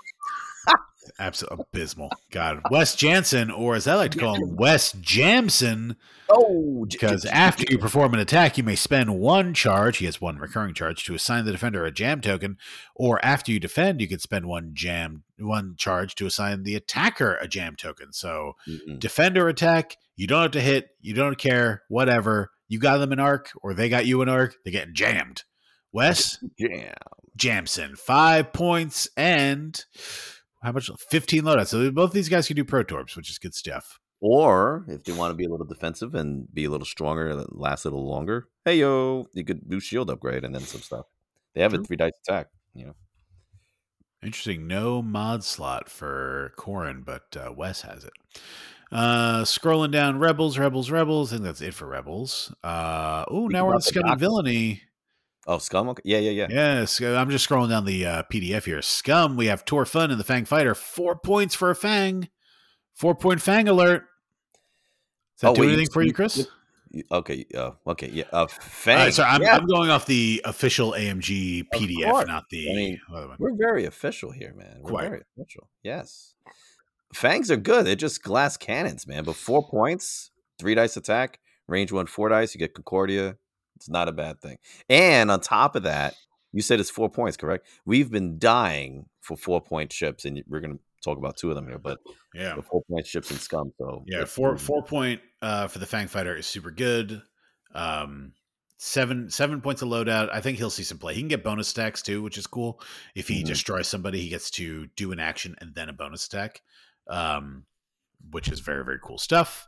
absolutely abysmal. God, Wes Janson, or as I like to call him, Wes Jamson. oh, Because after you perform an attack, you may spend one charge. He has one recurring charge to assign the defender a jam token, or after you defend, you can spend one jam one charge to assign the attacker a jam token. So Mhm. defender attack, you don't have to hit, you don't care, whatever. You got them an arc, or they got you an arc, they're getting jammed. Wes yeah, Jamson, five points and how much? Fifteen loadouts. So both these guys can do pro torps, which is good stuff. Or if they want to be a little defensive and be a little stronger, and last a little longer, hey yo, you could do shield upgrade and then some stuff. They have True. a three dice attack, you know. Interesting. No mod slot for Corran, but uh, Wes has it. Uh, scrolling down, Rebels, Rebels, Rebels. I think that's it for Rebels. Uh, oh, now we're on Scum and Villainy. Oh, scum. Okay. Yeah, yeah, yeah. Yes, I'm just scrolling down the uh, PDF here. Scum. We have Tor Fun and the Fang Fighter. Four points for a Fang. Four point Fang alert. Does that Oh, do wait, you- anything for you, Chris? You- Okay. Uh, okay. Yeah. Uh, Fang. right, sorry, I'm, yeah, I'm going off the official AMG PDF, not the I mean, other one. we're very official here, man. We're Quite. very official. Yes. Fangs are good. They're just glass cannons, man. But four <sighs> points, three dice attack, range one, four dice. You get Concordia. It's not a bad thing. And on top of that, you said it's four points, correct? We've been dying for four point ships, and we're going to talk about two of them here. But Yeah. the four point ships and scum. So Yeah, four four point uh, for the Fang Fighter is super good. Um, seven seven points of loadout. I think he'll see some play. He can get bonus stacks too, which is cool. If he Mhm. destroys somebody, he gets to do an action and then a bonus stack, um, which is very very cool stuff.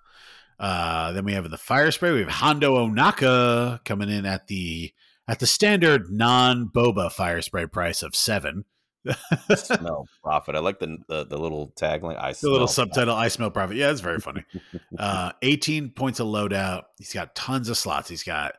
Uh, then we have the fire spray. We have Hondo Ohnaka coming in at the at the standard non boba fire spray price of seven. <laughs> smell profit. I like the the, the little tagline. I The little subtitle, I smell profit. Yeah, it's very funny. uh, 18 points of loadout. He's got tons of slots. He's got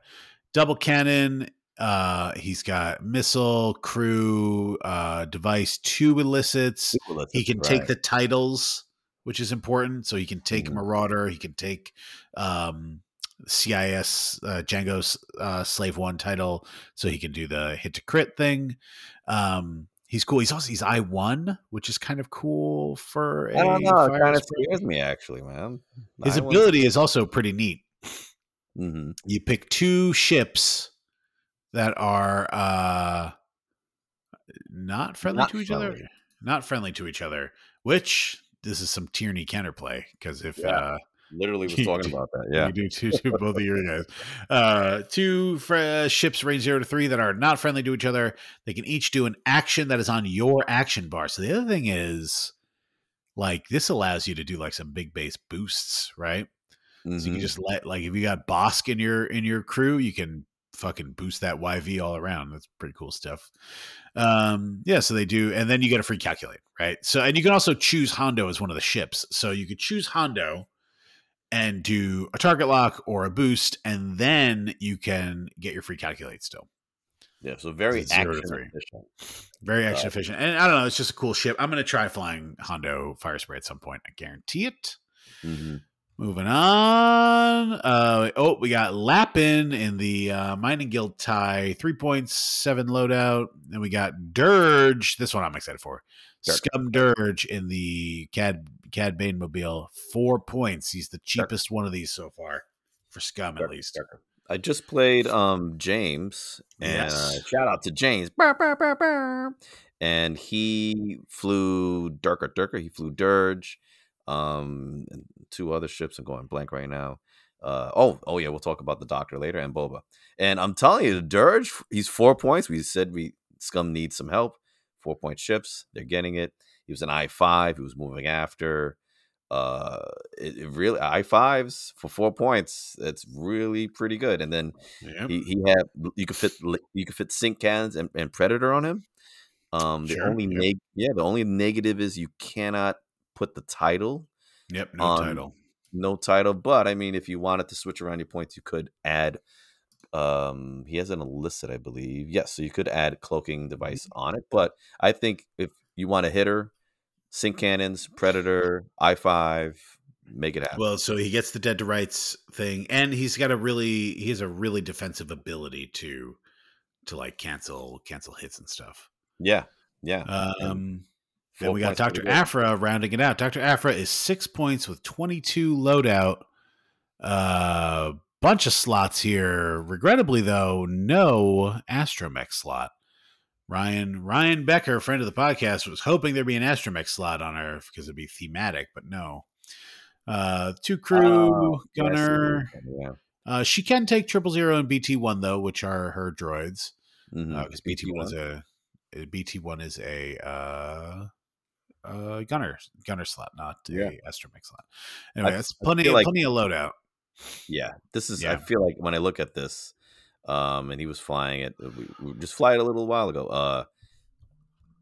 double cannon. Uh, he's got missile, crew, uh, device, two elicits. profit. He can take the titles, which is important. So he can take Mhm. Marauder. He can take um, CIS uh, Django's uh, Slave One title, so he can do the hit to crit thing. Um, He's cool. He's also he's I one, which is kind of cool for I don't know. It kind of scares me, actually, man. His I was- ability is also pretty neat. Mhm. You pick two ships that are uh not friendly Not to each other. Not friendly to each other. Which this is some Tierny counterplay because if Yeah. uh Literally was <laughs> talking about that. Yeah. You do two to both of your guys. Uh, two fr- ships range zero to three that are not friendly to each other. They can each do an action that is on your action bar. So the other thing is, like, this allows you to do like some big base boosts, right? So you can just let like if you got Bosk in your in your crew, you can fucking boost that YV all around. That's pretty cool stuff. Um, yeah, so they do, and then you get a free calculate, right? So and you can also choose Hondo as one of the ships. So you could choose Hondo and do a target lock or a boost, and then you can get your free calculate still. Yeah. So very to action efficient. Very action Right. efficient. And I don't know, it's just a cool ship. I'm gonna try flying Hondo fire spray at some point. I guarantee it. Mhm. Moving on. Uh, oh, we got Lapin in the uh, Mining Guild tie, 3.7 loadout. And we got Dirge. This one I'm excited for. Dirge. Scum Dirge in the Cad Cad Bane Mobile. Four points. He's the cheapest one of these so far. For Scum, at least. Dirk. I just played um James and Yes. uh, shout out to James. Brr, brr, brr. And he flew Durker Durker, he flew Dirge, um and two other ships. I'm going blank right now. Uh oh, oh yeah, we'll talk about the doctor later and Boba. And I'm telling you, the Dirge, he's four points. We said we Scum needs some help. Four point ships, they're getting it. He was an I five, he was moving after uh it, it really i fives for four points it's really pretty good and then Yep. he, he had you could fit you could fit sink cannons and, and predator on him um the Sure, only yep. neg- yeah the only negative is you cannot put the title Yep, no on- title. no title but i mean if you wanted to switch around your points you could add um he has an illicit i believe yes so you could add cloaking device on it but i think if you want a hitter sink cannons predator i5 make it happen Well, so he gets the dead to rights thing, and he's got a really he has a really defensive ability to to like cancel cancel hits and stuff. Yeah, yeah. Um, then we got Dr. Aphra rounding it out. Dr. Aphra is six points with 22 loadout. Uh, bunch of slots here. Regrettably, though, no astromech slot. Ryan Ryan Becker, friend of the podcast, was hoping there'd be an astromech slot on her because it'd be thematic, but no. Uh, two crew Oh, yeah, gunner. what Uh, she can take triple zero and BT one though, which are her droids Yeah. Mhm. because BT one is a BT one is a uh, uh, gunner gunner slot, not Yeah. a astromech slot. Anyway, I- that's plenty like- plenty of loadout. Yeah, this is. Yeah. I feel like when I look at this, um, and he was flying it. We, we just fly it a little while ago. Uh,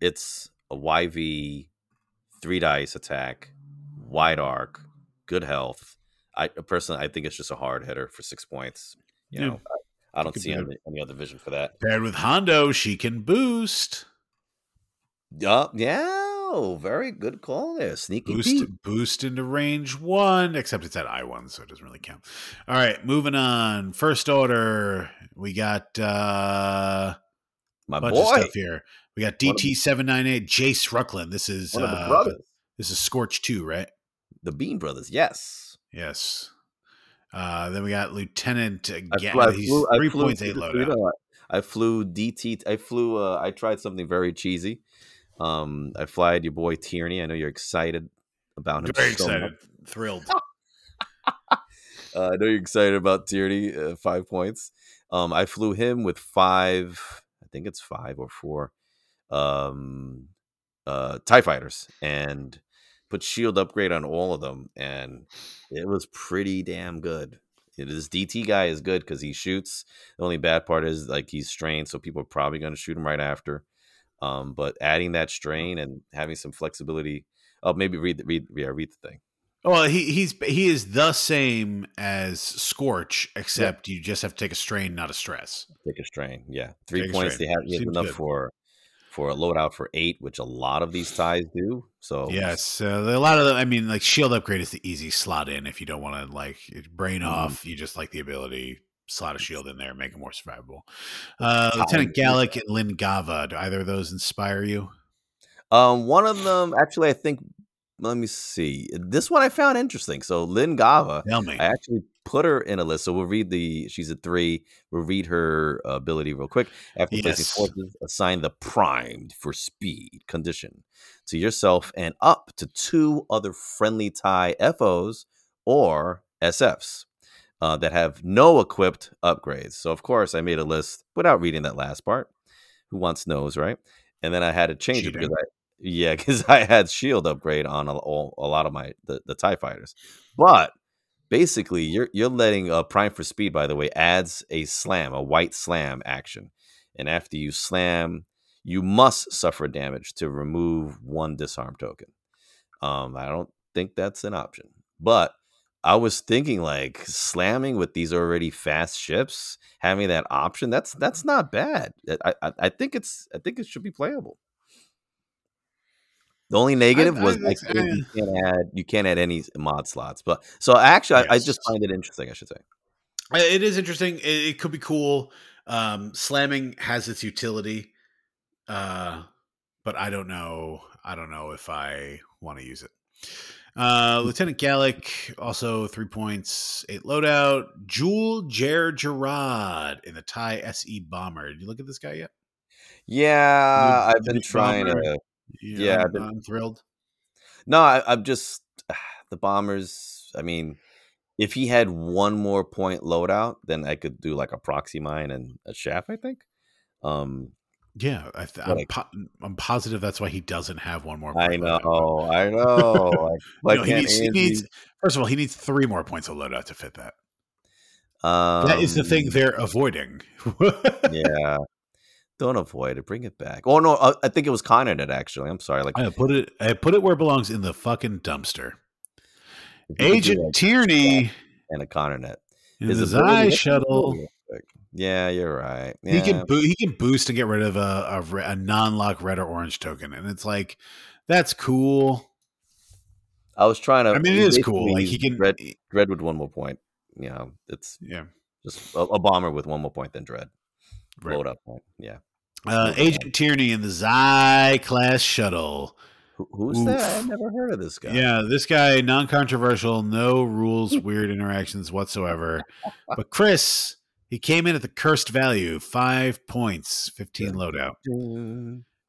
it's a YV, three dice attack, wide arc, good health. I personally, I think it's just a hard hitter for six points. You Yeah. know, I, I don't see any, any other vision for that. Paired with Hondo, she can boost Yeah, yeah. Oh, Very good call there, sneaky boost Pete. boost into range one. Except it's at I one, so it doesn't really count. All right, moving on. First order, we got. uh My bunch boy, of stuff here. We got DT seven nine eight Jace Rucklin. This is one of the uh, brothers, this is Scorch two, right? the Bean Brothers. Yes. Yes. Uh, then we got Lieutenant. Uh, I flew, I he's flew, I three flew- points eight loadout. I flew DT. I flew. Uh, I tried something very cheesy. Um, I flyed your boy Tierny. I know you're excited about him. Very so much. excited, thrilled. <laughs> Uh, I know you're excited about Tierny. Uh, five points. Um, I flew him with five. I think it's five or four. Um, uh, Tie fighters and put shield upgrade on all of them, and it was pretty damn good. This DT guy is good because he shoots. The only bad part is like he's strained, so people are probably going to shoot him right after. Um, but adding that strain and having some flexibility. Oh, maybe read the read yeah read the thing. Well, he he's he is the same as Scorch, except you just have to take a strain, not a stress. Take a strain. Yeah, three Take points. They have, enough good. for for a loadout for eight, which a lot of these ties do. So Yes, uh, a lot of them. I mean, like shield upgrade is the easy slot in if you don't want to like brain Mhm. off. You just like the ability slot a shield in there, make it more survivable. Uh, Lieutenant Galek and Lin Gaava. Do either of those inspire you? Um, one of them actually, I think. Let me see. This one I found interesting. So Lin Gaava, Tell me. I actually put her in a list. So we'll read the. She's a three. We'll read her ability real quick. After placing forces, assign the primed for speed condition to yourself and up to two other friendly tie FOs or SFs uh, that have no equipped upgrades. So of course I made a list without reading that last part. Who wants knows, right? And then I had to change it because I yeah, <laughs> because I had shield upgrade on a, all- a lot of my the, the Tie fighters, but basically you're you're letting uh, Prime for Speed. By the way, adds a slam, a white slam action, and after you slam, you must suffer damage to remove one disarm token. Um, I don't think that's an option, but I was thinking like slamming with these already fast ships, having that option. That's that's not bad. I I, I think it's I think it should be playable. The only negative I was I think you can't add you can't add any mod slots. But so actually, I, I just find it interesting. I should say. It is interesting. It, it could be cool. Um, slamming has its utility, uh, but I don't know. I don't know if I want to use it. Uh, Lieutenant Galek also three points, eight loadout. Jewel Jer Gerard in the TIE SE bomber. Did you look at this guy yet? Yeah, I've been trying bomber. to. You Yeah, I'm, I've been- I'm thrilled. No, I, I'm just <sighs> the bombers. I mean, if he had one more point loadout, then I could do like a proxy mine and a shaft. I think. Um, Yeah, I th- But I'm, I- po- I'm positive that's why he doesn't have one more. I point loadout, but- know, I <laughs> know. Like, No, he needs, he needs first of all he needs three more points of loadout to fit that. that is the thing Um, they're avoiding. <laughs> yeah. Don't avoid it. Bring it back. Oh no, uh, I think it was Connet actually. I'm sorry. Like I put it I put it where it belongs in the fucking dumpster. if you could do, Agent Tierny and a Connet. in His the ability- Xi let's shuttle. do it real quick. Yeah, you're right. He can bo- he can boost and get rid of a, a, re- a non-lock red or orange token, and it's like that's cool. I was trying to. I mean, it is cool. Like he can, Dread, Dread with one more point. You know, it's yeah. just a, a bomber with one more point than Dread. Right. Load up point. Yeah. Uh, Agent Tierny in the Xi class shuttle. Who, who's that? I've never heard of this guy. Yeah, this guy non-controversial, no rules, <laughs> weird interactions whatsoever. But Chris, he came in at the cursed value, five points, fifteen loadout.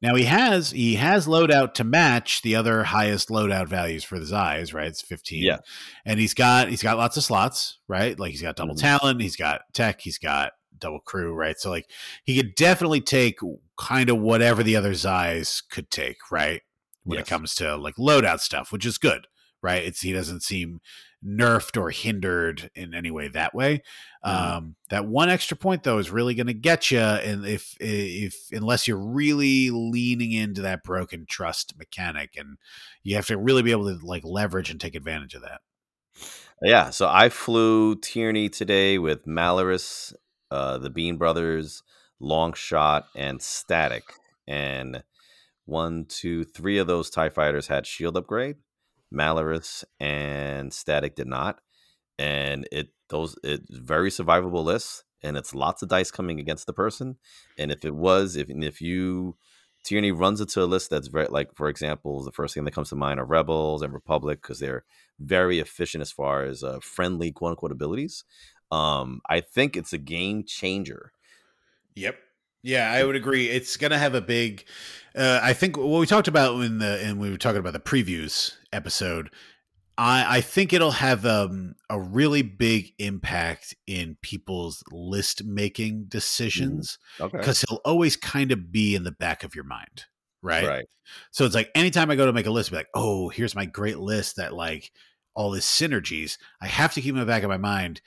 Now he has he has loadout to match the other highest loadout values for the eyes, right? It's fifteen. Yeah. and he's got he's got lots of slots, right? Like he's got double Mhm. talent, he's got tech, he's got double crew, right? So like he could definitely take kind of whatever the other Xis could take, right? When Yes. it comes to like loadout stuff, which is good, right? It's he doesn't seem nerfed or hindered in any way that way. Mhm. Um, that one extra point though is really going to get you, and if if unless you're really leaning into that broken trust mechanic, and you have to really be able to like leverage and take advantage of that. Yeah, so I flew Tierny today with Malarus, uh, the Bean Brothers, Longshot, and Static. And one, two, three of those TIE fighters had shield upgrade. Malarus and Static did not. And it those it's very survivable lists, and it's lots of dice coming against the person. And if it was, if if you Tierny runs into a list that's very like, for example, the first thing that comes to mind are Rebels and Republic because they're very efficient as far as uh, friendly quote unquote abilities. Um, I think it's a game changer. Yep. Yeah, I would agree. It's going to have a big. Uh, I think what we talked about in the and we were talking about the previews episode. I I think it'll have um, a really big impact in people's list making decisions Okay, because he'll always kind of be in the back of your mind, right? right. So it's like anytime I go to make a list, be like, oh, here's my great list that like all this synergies. I have to keep in the back of my mind.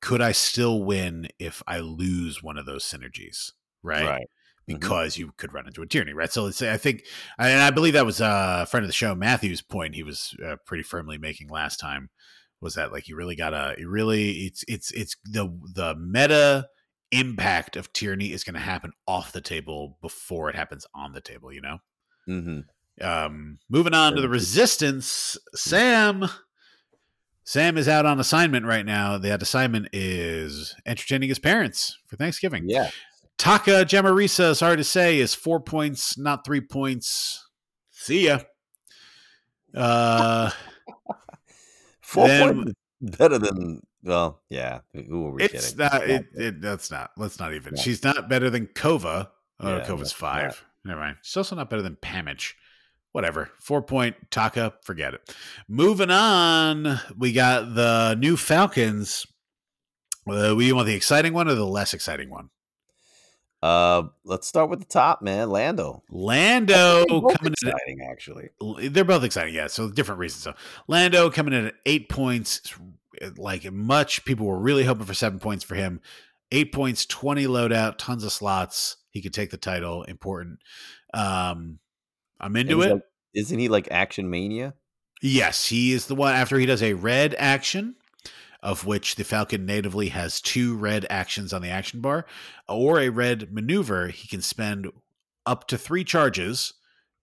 Could I still win if I lose one of those synergies? Right. Right. Mhm. Because you could run into a tyranny, right? So let's say I think, and I believe that was uh, a friend of the show, Matthew's point. He was uh, pretty firmly making last time was that like you really gotta, you really, it's it's it's the the meta impact of tyranny is going to happen off the table before it happens on the table. You know hmm um moving on to the resistance sam sam is out on assignment right now that assignment is entertaining his parents for thanksgiving Yeah. Taka jamarisa sorry to say is four points not three points See ya. Uh, <laughs> Four Then- points better than well, yeah. Who are we it's kidding? not. It, it, that's not. Let's not even. Yeah. She's not better than Kova. Oh, Yeah, Kova's five. Never mind. She's also not better than Pamich. Whatever. Four point Taka. Forget it. Moving on. We got the new Falcons. Uh, we want the exciting one or the less exciting one? Uh, let's start with the top, man. Lando. Lando Both coming in. exciting, actually. They're both exciting, yeah. So different reasons. So Lando coming in at eight points, like much people were really hoping for seven points for him. Eight points, twenty loadout, tons of slots. He could take the title. Important. Um, I'm into he's it. like- isn't he like Action Mania? yes, he is the one. After he does a red action, of which the Falcon natively has two red actions on the action bar, or a red maneuver, he can spend up to three charges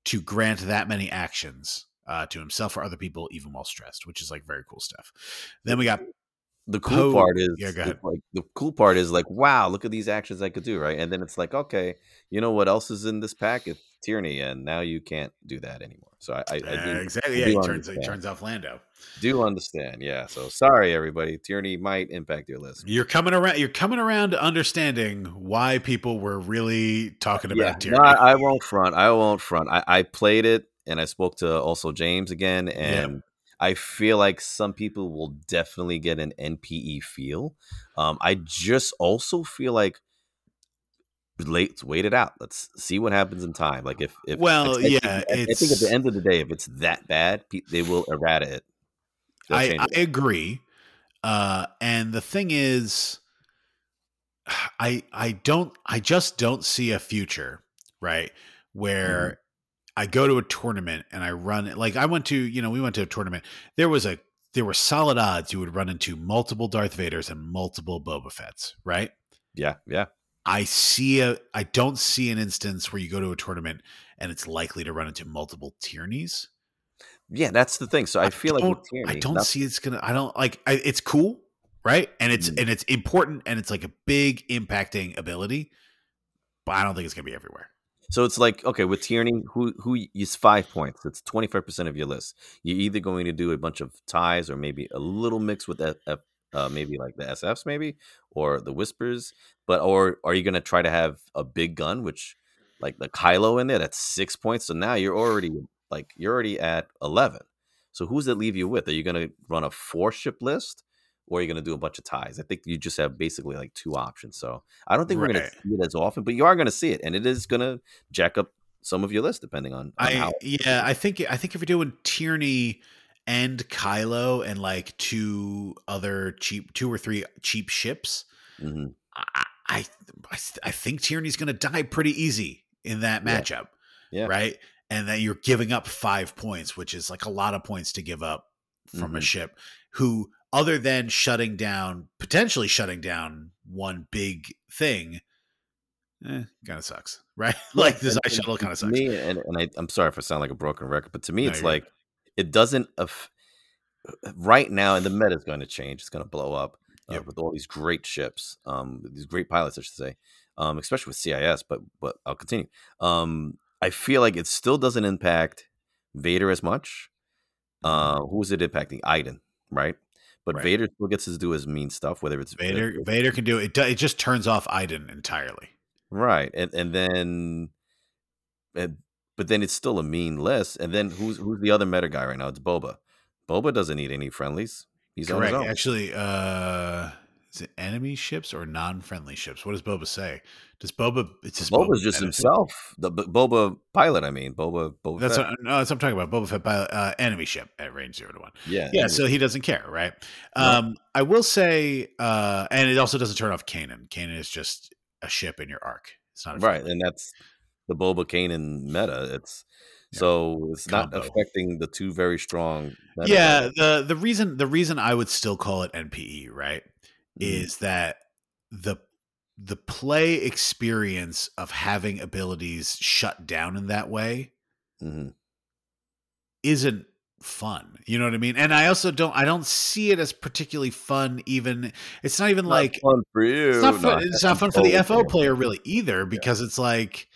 to grant that many actions uh, to himself or other people, even while stressed, which is like very cool stuff. Then we got The cool Poe- part is, Yeah, go the- ahead. like the cool part is like, wow, look at these actions I could do, right? And then it's like, okay, you know what else is in this pack? It's tyranny, and now you can't do that anymore. So I, I, I uh, do, exactly yeah. He turns he turns off Lando. do understand, yeah. So sorry, everybody. Tyranny might impact your list. You're coming around. You're coming around to understanding why people were really talking about Yeah, no, tyranny. I, I won't front. I won't front. I, I played it, and I spoke to also James again, and I feel like some people will definitely get an NPE feel. Um, I just also feel like late wait it out. Let's see what happens in time. Like if if Well, I yeah, I, I think at the end of the day, if it's that bad, they will errata it. I, I agree. Uh, and the thing is, I I don't I just don't see a future right where Mm-hmm. I go to a tournament and I run like I went to you know we went to a tournament there was a there were solid odds you would run into multiple Darth Vaders and multiple Boba Fett's right yeah, yeah. I see a I don't see an instance where you go to a tournament and it's likely to run into multiple tyrannies Yeah, that's the thing. So I, feel like tyranny, I don't see it's gonna. I don't like. I, it's cool, right? And it's Mm. and it's important, and it's like a big impacting ability. But I don't think it's gonna be everywhere. So it's like okay with tyranny, who who is five points? It's twenty five percent of your list. You're either going to do a bunch of ties or maybe a little mix with F, F, uh, maybe like the SFs, maybe or the whispers. But or are you going to try to have a big gun, which like the Kylo in there? That's six points. So now you're already like you're already at eleven. So who's that leave you with? Are you going to run a four ship list? Or are you going to do a bunch of ties? I think you just have basically like two options. So I don't think we're going to see it as often, but you are going to see it, and it is going to jack up some of your list depending on, on I how. yeah. I think I think if you're doing Tierny and Kylo and like two other cheap, two or three cheap ships, Mhm. I I, I, think Tierny's gonna die pretty easy in that matchup. Yeah. Right. And that you're giving up five points, which is like a lot of points to give up from a Mhm. ship who, other than shutting down, potentially shutting down one big thing, eh, kind of sucks, <laughs> right? like this And- and shuttle kind of sucks. Me, and, and I, I'm sorry if I sound like a broken record, but to me, No, it's like it doesn't. Aff- right now, and the meta is going to change. It's going to blow up uh, Yep. with all these great ships, um, these great pilots, I should say, um, especially with CIS. But but I'll continue. Um, I feel like it still doesn't impact Vader as much. Uh, who is it impacting? Iden, right? But Right. Vader still gets to do his mean stuff, whether it's Vader, Vader can do it. It, it just turns off Iden entirely. Right, and and then, and, but then it's still a mean list. And then who's who's the other meta guy right now? It's Boba. Boba doesn't need any friendlies. He's Correct. on his own. Actually, uh, is it enemy ships or non-friendly ships? What does Boba say? Does Boba? It's just Boba's Boba just himself. The B- Boba pilot, I mean, Boba. Boba. That's Fett. what, no, that's what I'm talking about. Boba Fett pilot, uh, enemy ship at range zero to one. yeah, Yeah, so he doesn't care, right? No. Um, I will say, uh, and it also doesn't turn off Kanan. Kanan is just a ship in your arc. It's not a right, and that's the Boba Kanan meta. It's Yeah. so it's not affecting the two very strong. meta Yeah, the the reason the reason I would still call it NPE, right, Mhm. is that the the play experience of having abilities shut down in that way Mhm. isn't fun. You know what I mean? And I also don't I don't see it as particularly fun even it's not even like fun for you. it's not No, fun, it's not fun for the FO player really either because it's like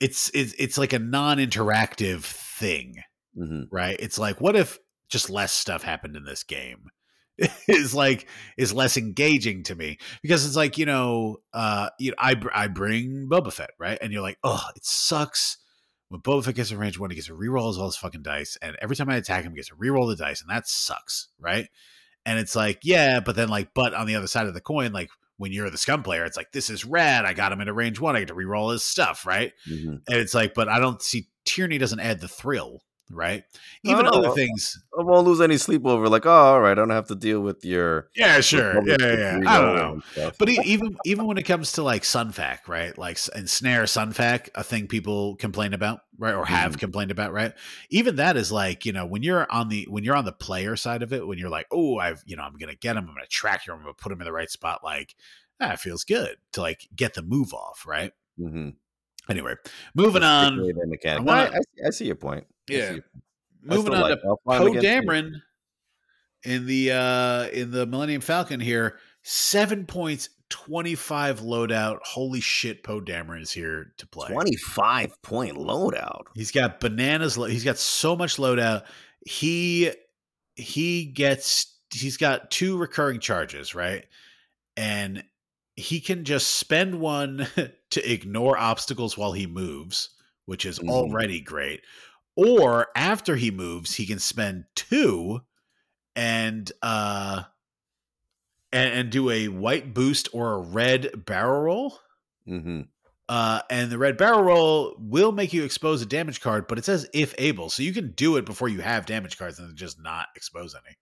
it's it's it's like a non-interactive thing, hmm right? It's like, what if just less stuff happened in this game? <laughs> is like is less engaging to me because it's like you know uh you know I br- I bring Boba Fett right and you're like oh it sucks when Boba Fett gets a range one he gets to reroll all his fucking dice and every time I attack him he gets to reroll the dice and that sucks right and it's like yeah but then like but on the other side of the coin like when you're the scum player it's like this is rad I got him into range one I get to reroll his stuff right? Hmm and it's like but I don't see tyranny doesn't add the thrill right even other uh, things I won't lose any sleep over. Like, oh, all right, I don't have to deal with your. yeah sure yeah, yeah. I don't know. But even even when it comes to like Sunfac, right? Like and Snare Sunfac, a thing people complain about, right? Or have Mhm. complained about, right? Even that is like, you know, when you're on the when you're on the player side of it, when you're like, oh, I've you know, I'm gonna get him, I'm gonna track him, I'm gonna put him in the right spot, like that ah, feels good to like get the move off, right? Mm-hmm. Anyway, moving on, particularly the mechanic. I I, I see your point. Yeah. see your- I moving on like to it. I'll fly him Poe. Dameron in the uh in the Millennium Falcon here, seven points, twenty five loadout. Holy shit, Poe Dameron is here to play. Twenty-five point loadout. He's got bananas. lo- He's got so much loadout. He he gets. He's got two recurring charges, right? And he can just spend one <laughs> to ignore obstacles while he moves, which is Mhm. already great. Or after he moves, he can spend two and uh and, and do a white boost or a red barrel roll. hmm Uh, and the red barrel roll will make you expose a damage card, but it says if able, so you can do it before you have damage cards and just not expose any.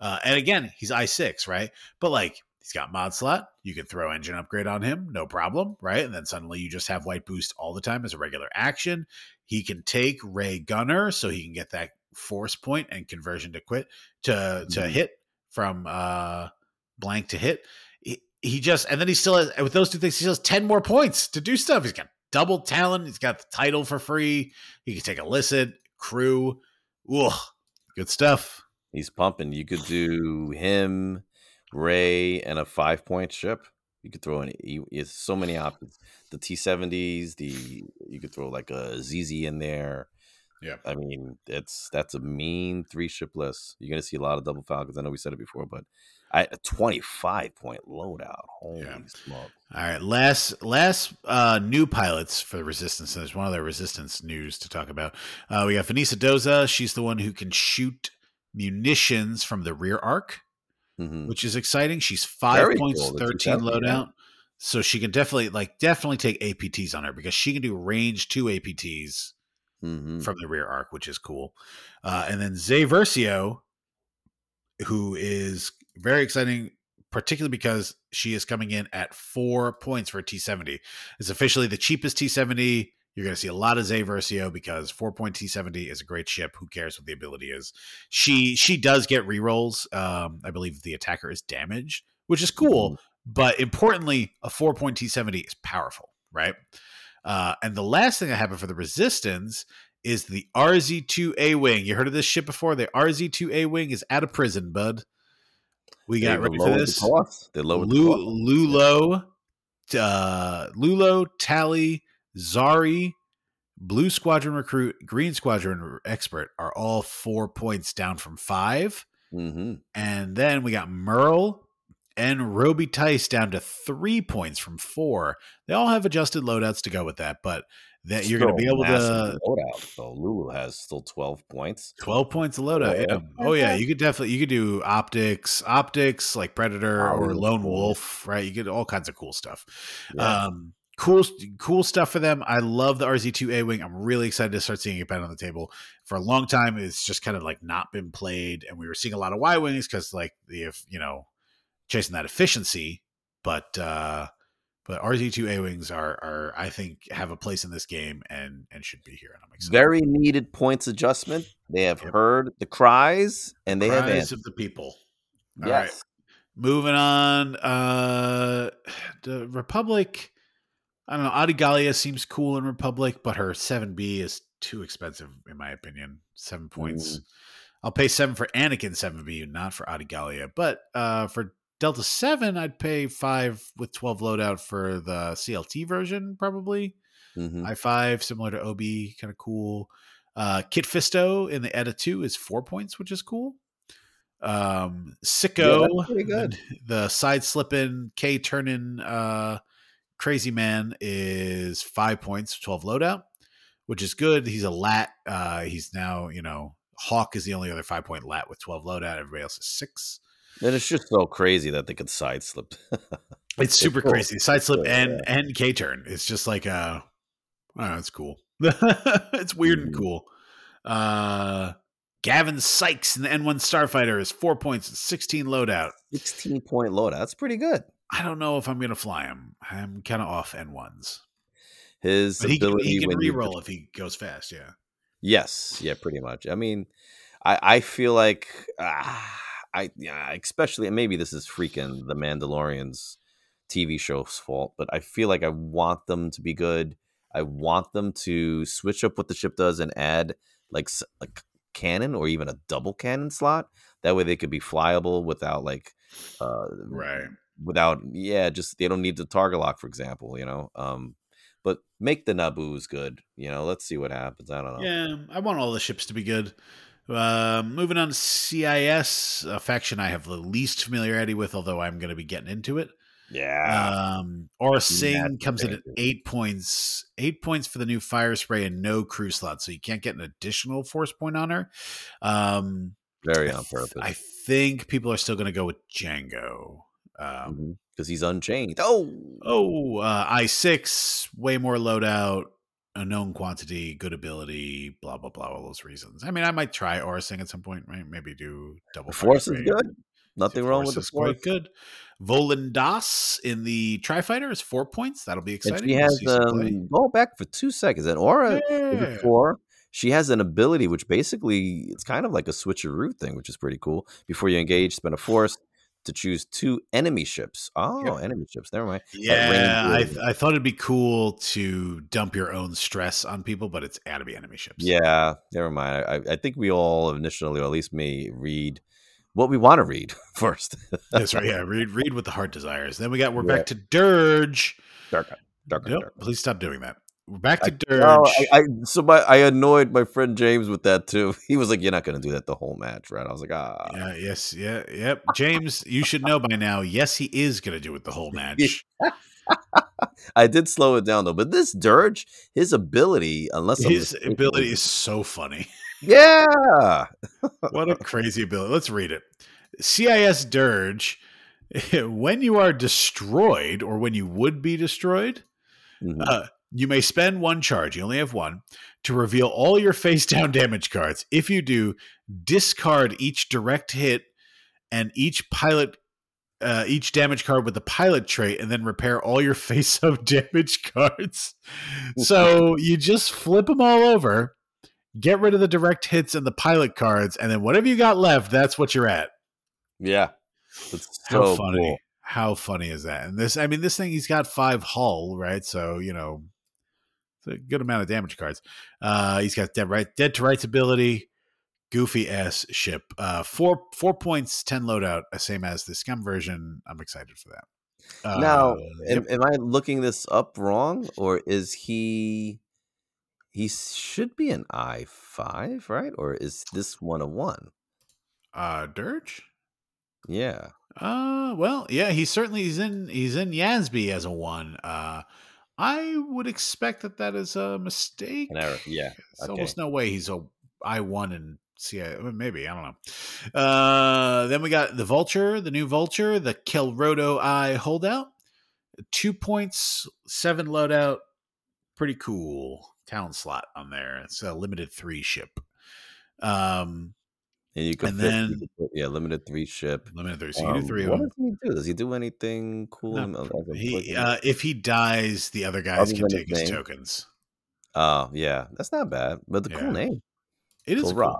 Uh, and again, he's I six, right? But like he's got mod slot, you can throw engine upgrade on him, no problem, right? And then suddenly you just have white boost all the time as a regular action. He can take Rey Gunner, so he can get that force point and conversion to quit to to Mhm. hit from uh blank to hit. He, he just and then he still has with those two things, he still has 10 more points to do stuff. He's got double talent, he's got the title for free, he can take illicit, crew. Ugh, good stuff. He's pumping. You could do him, Rey, and a five-point ship. You could throw in. you- It's so many options. The T seventies. The you could throw like a ZZ in there. Yeah. I mean, it's that's a mean three ship list. You're gonna see a lot of double falcons. I know we said it before, but I a 25 point loadout. Holy Yeah. smoke! All right, last last uh, new pilots for the Resistance. There's one other Resistance news to talk about. Uh, we got Venisa Doza. She's the one who can shoot munitions from the rear arc, Mhm. which is exciting. She's five Very points, cool, thirteen 270, yeah. loadout, so she can definitely like definitely take APTs on her because she can do range two APTs Mhm. from the rear arc, which is cool. Uh, and then Zay Versio, who is very exciting, particularly because she is coming in at four points for a T70. It's officially the cheapest T70. You're going to see a lot of Zay Versio because four point T70 is a great ship. Who cares what the ability is? She she does get rerolls. Um, I believe the attacker is damaged, which is cool. Mhm. But importantly, a four point T70 is powerful, right? Uh, and the last thing that happened for the resistance is the RZ2A wing. You heard of this ship before? The RZ2A wing is out of prison, bud. We got ready for this. The. They lowered the Lu- cost. Lulo, uh, Lulo, Tally, Zari, Blue Squadron Recruit, Green Squadron Expert are all four points down from five. Mhm. And then we got Merle and Roby Tice down to three points from four. They all have adjusted loadouts to go with that, but that you're going to be able to loadout. So Lulu has still 12 points. 12 points of loadout. Yeah. Yeah. Oh yeah, you could definitely you could do optics, optics like Predator or Lone. Wolf, right? You get all kinds of cool stuff. Yeah. Um cool cool stuff for them. I love the RZ2A wing. I'm really excited to start seeing it back on the table. For a long time it's just kind of like not been played and we were seeing a lot of Y wings cuz like the if, you know, chasing that efficiency, but uh but RZ2A wings are are I think have a place in this game and and should be here and I'm excited. Very needed points adjustment. They have Yep. heard the cries and they have answered. of the people. All right. Yes. Moving on, uh <sighs> the Republic. I don't know. Adi Gallia seems cool in Republic, but her seven B is too expensive in my opinion. Seven points. Mm. I'll pay seven for Anakin seven B, not for Adi Gallia. But uh for Delta seven, I'd pay five with twelve loadout for the CLT version, probably. Mhm. I five, similar to OB, kind of cool. Uh, Kit Fisto in the Eta 2 is four points, which is cool. Um, Sicko, that's pretty good. The, the side slipping K turning uh, crazy man is five points, 12 loadout, which is good. He's a lat. Uh, he's now, you know, Hawk is the only other five point lat with 12 loadout. Everybody else is six. And it's just so crazy that they could side slip. <laughs> It's super cool. crazy. Side slip Yeah, and and K turn. It's just like uh oh, it's cool. <laughs> it's weird and Mhm. cool. Uh Gavin Sykes in the N1 Starfighter is four points and 16 loadout. 16 point loadout. That's pretty good. I don't know if I'm gonna fly him. I'm kind of off N1s. His But he can, ability he can when you reroll if he goes fast, yeah. Yes, yeah, pretty much. I mean, I I feel like ah, I yeah, especially and maybe this is freaking the Mandalorian's TV show's fault, but I feel like I want them to be good. I want them to switch up what the ship does and add like like cannon or even a double cannon slot. That way they could be flyable without like uh Right. Without yeah, just they don't need the target lock, for example, you know. Um but make the Naboo's good, you know. Let's see what happens. I don't know. Yeah, I want all the ships to be good. Uh, moving on to CIS, a faction I have the least familiarity with, although I'm going to be getting into it. Yeah. Um, Aurra Sing comes in at eight points, eight points for the new Firespray and no crew slot, so you can't get an additional force point on her. Um, Very I on th- purpose. I think people are still going to go with Jango. Um, because he's unchained. Oh, Oh, uh, I six, way more loadout, a known quantity, good ability, blah blah blah. All those reasons. I mean, I might try Aurra Sing at some point, right? Maybe do double. force is good. Nothing wrong with the force. quite good. Volan Das in the Tri Fighter is four points. That'll be And exciting. she We'll has see some play. um, go back for two seconds. And Aurra Yeah. four. She has an ability which basically it's kind of like a switcheroo thing, which is pretty cool. Before you engage, spend a force to choose two enemy ships. Oh, enemy ships. Never mind. Yeah, I, th- I thought it'd be cool to dump your own stress on people, but it's got to be enemy ships. Yeah, never mind. I, I think we all initially, or at least me, read what we want to read <laughs> first. that's right. Yeah, read read what the heart desires. Then we got we're Yeah. back to Dirge. Dark, dark, Nope, dark. please stop doing that. We're back to I- Dirge. No, I, I so my I annoyed my friend James with that too. <laughs> He was like, "You're not going to do that the whole match, right?" I was like, "Ah, yeah, yes, yeah, yep. James, you should know by now. Yes, he is going to do it the whole <laughs> match. I did slow it down though." But this Dirge, his ability, unless I'm His ability is so funny. yeah, <laughs> What a crazy ability. Let's read it. CIS Dirge. When you are destroyed, or when you would be destroyed, Mhm. uh, you may spend one charge. You only have one to reveal all your face down <laughs> damage cards. If you do, discard each direct hit and each pilot, uh, each damage card with the pilot trait, and then repair all your <laughs> face up damage cards. so you just flip them all over, get rid of the direct hits and the pilot cards, and then whatever you got left, that's what you're at. yeah. It's How funny! cool. How funny is that? And this, I mean, this thing he's got five hull, right? So you know, it's a good amount of damage cards. Uh, he's got dead right, dead to rights ability, goofy ass ship. Uh, four four points, ten loadout, uh, same as the scum version. I'm excited for that. Uh, now, yep. am, am I looking this up wrong, or is he? He should be an I five, right? Or is this one a one? uh, Dirge. Yeah. Uh, well, yeah, he certainly he's in he's in Yasby as a one. Uh, I would expect that that is a mistake. An error. Yeah. There's Okay. almost no way he's a I one and CI. Maybe I don't know. Uh, then we got the Vulture, the new Vulture, the Kelrodo-Ai holdout. Two points, seven loadout. Pretty cool talent slot on there. It's a limited three ship. Um, And you can And fit, then- yeah, limited three ship. limited three. So you do Um, three what does he do? Does he do anything cool? No, He, uh, if he dies, the other guys Other can take his his tokens. Oh, yeah, that's not bad. But the Yeah. cool name, It is a cool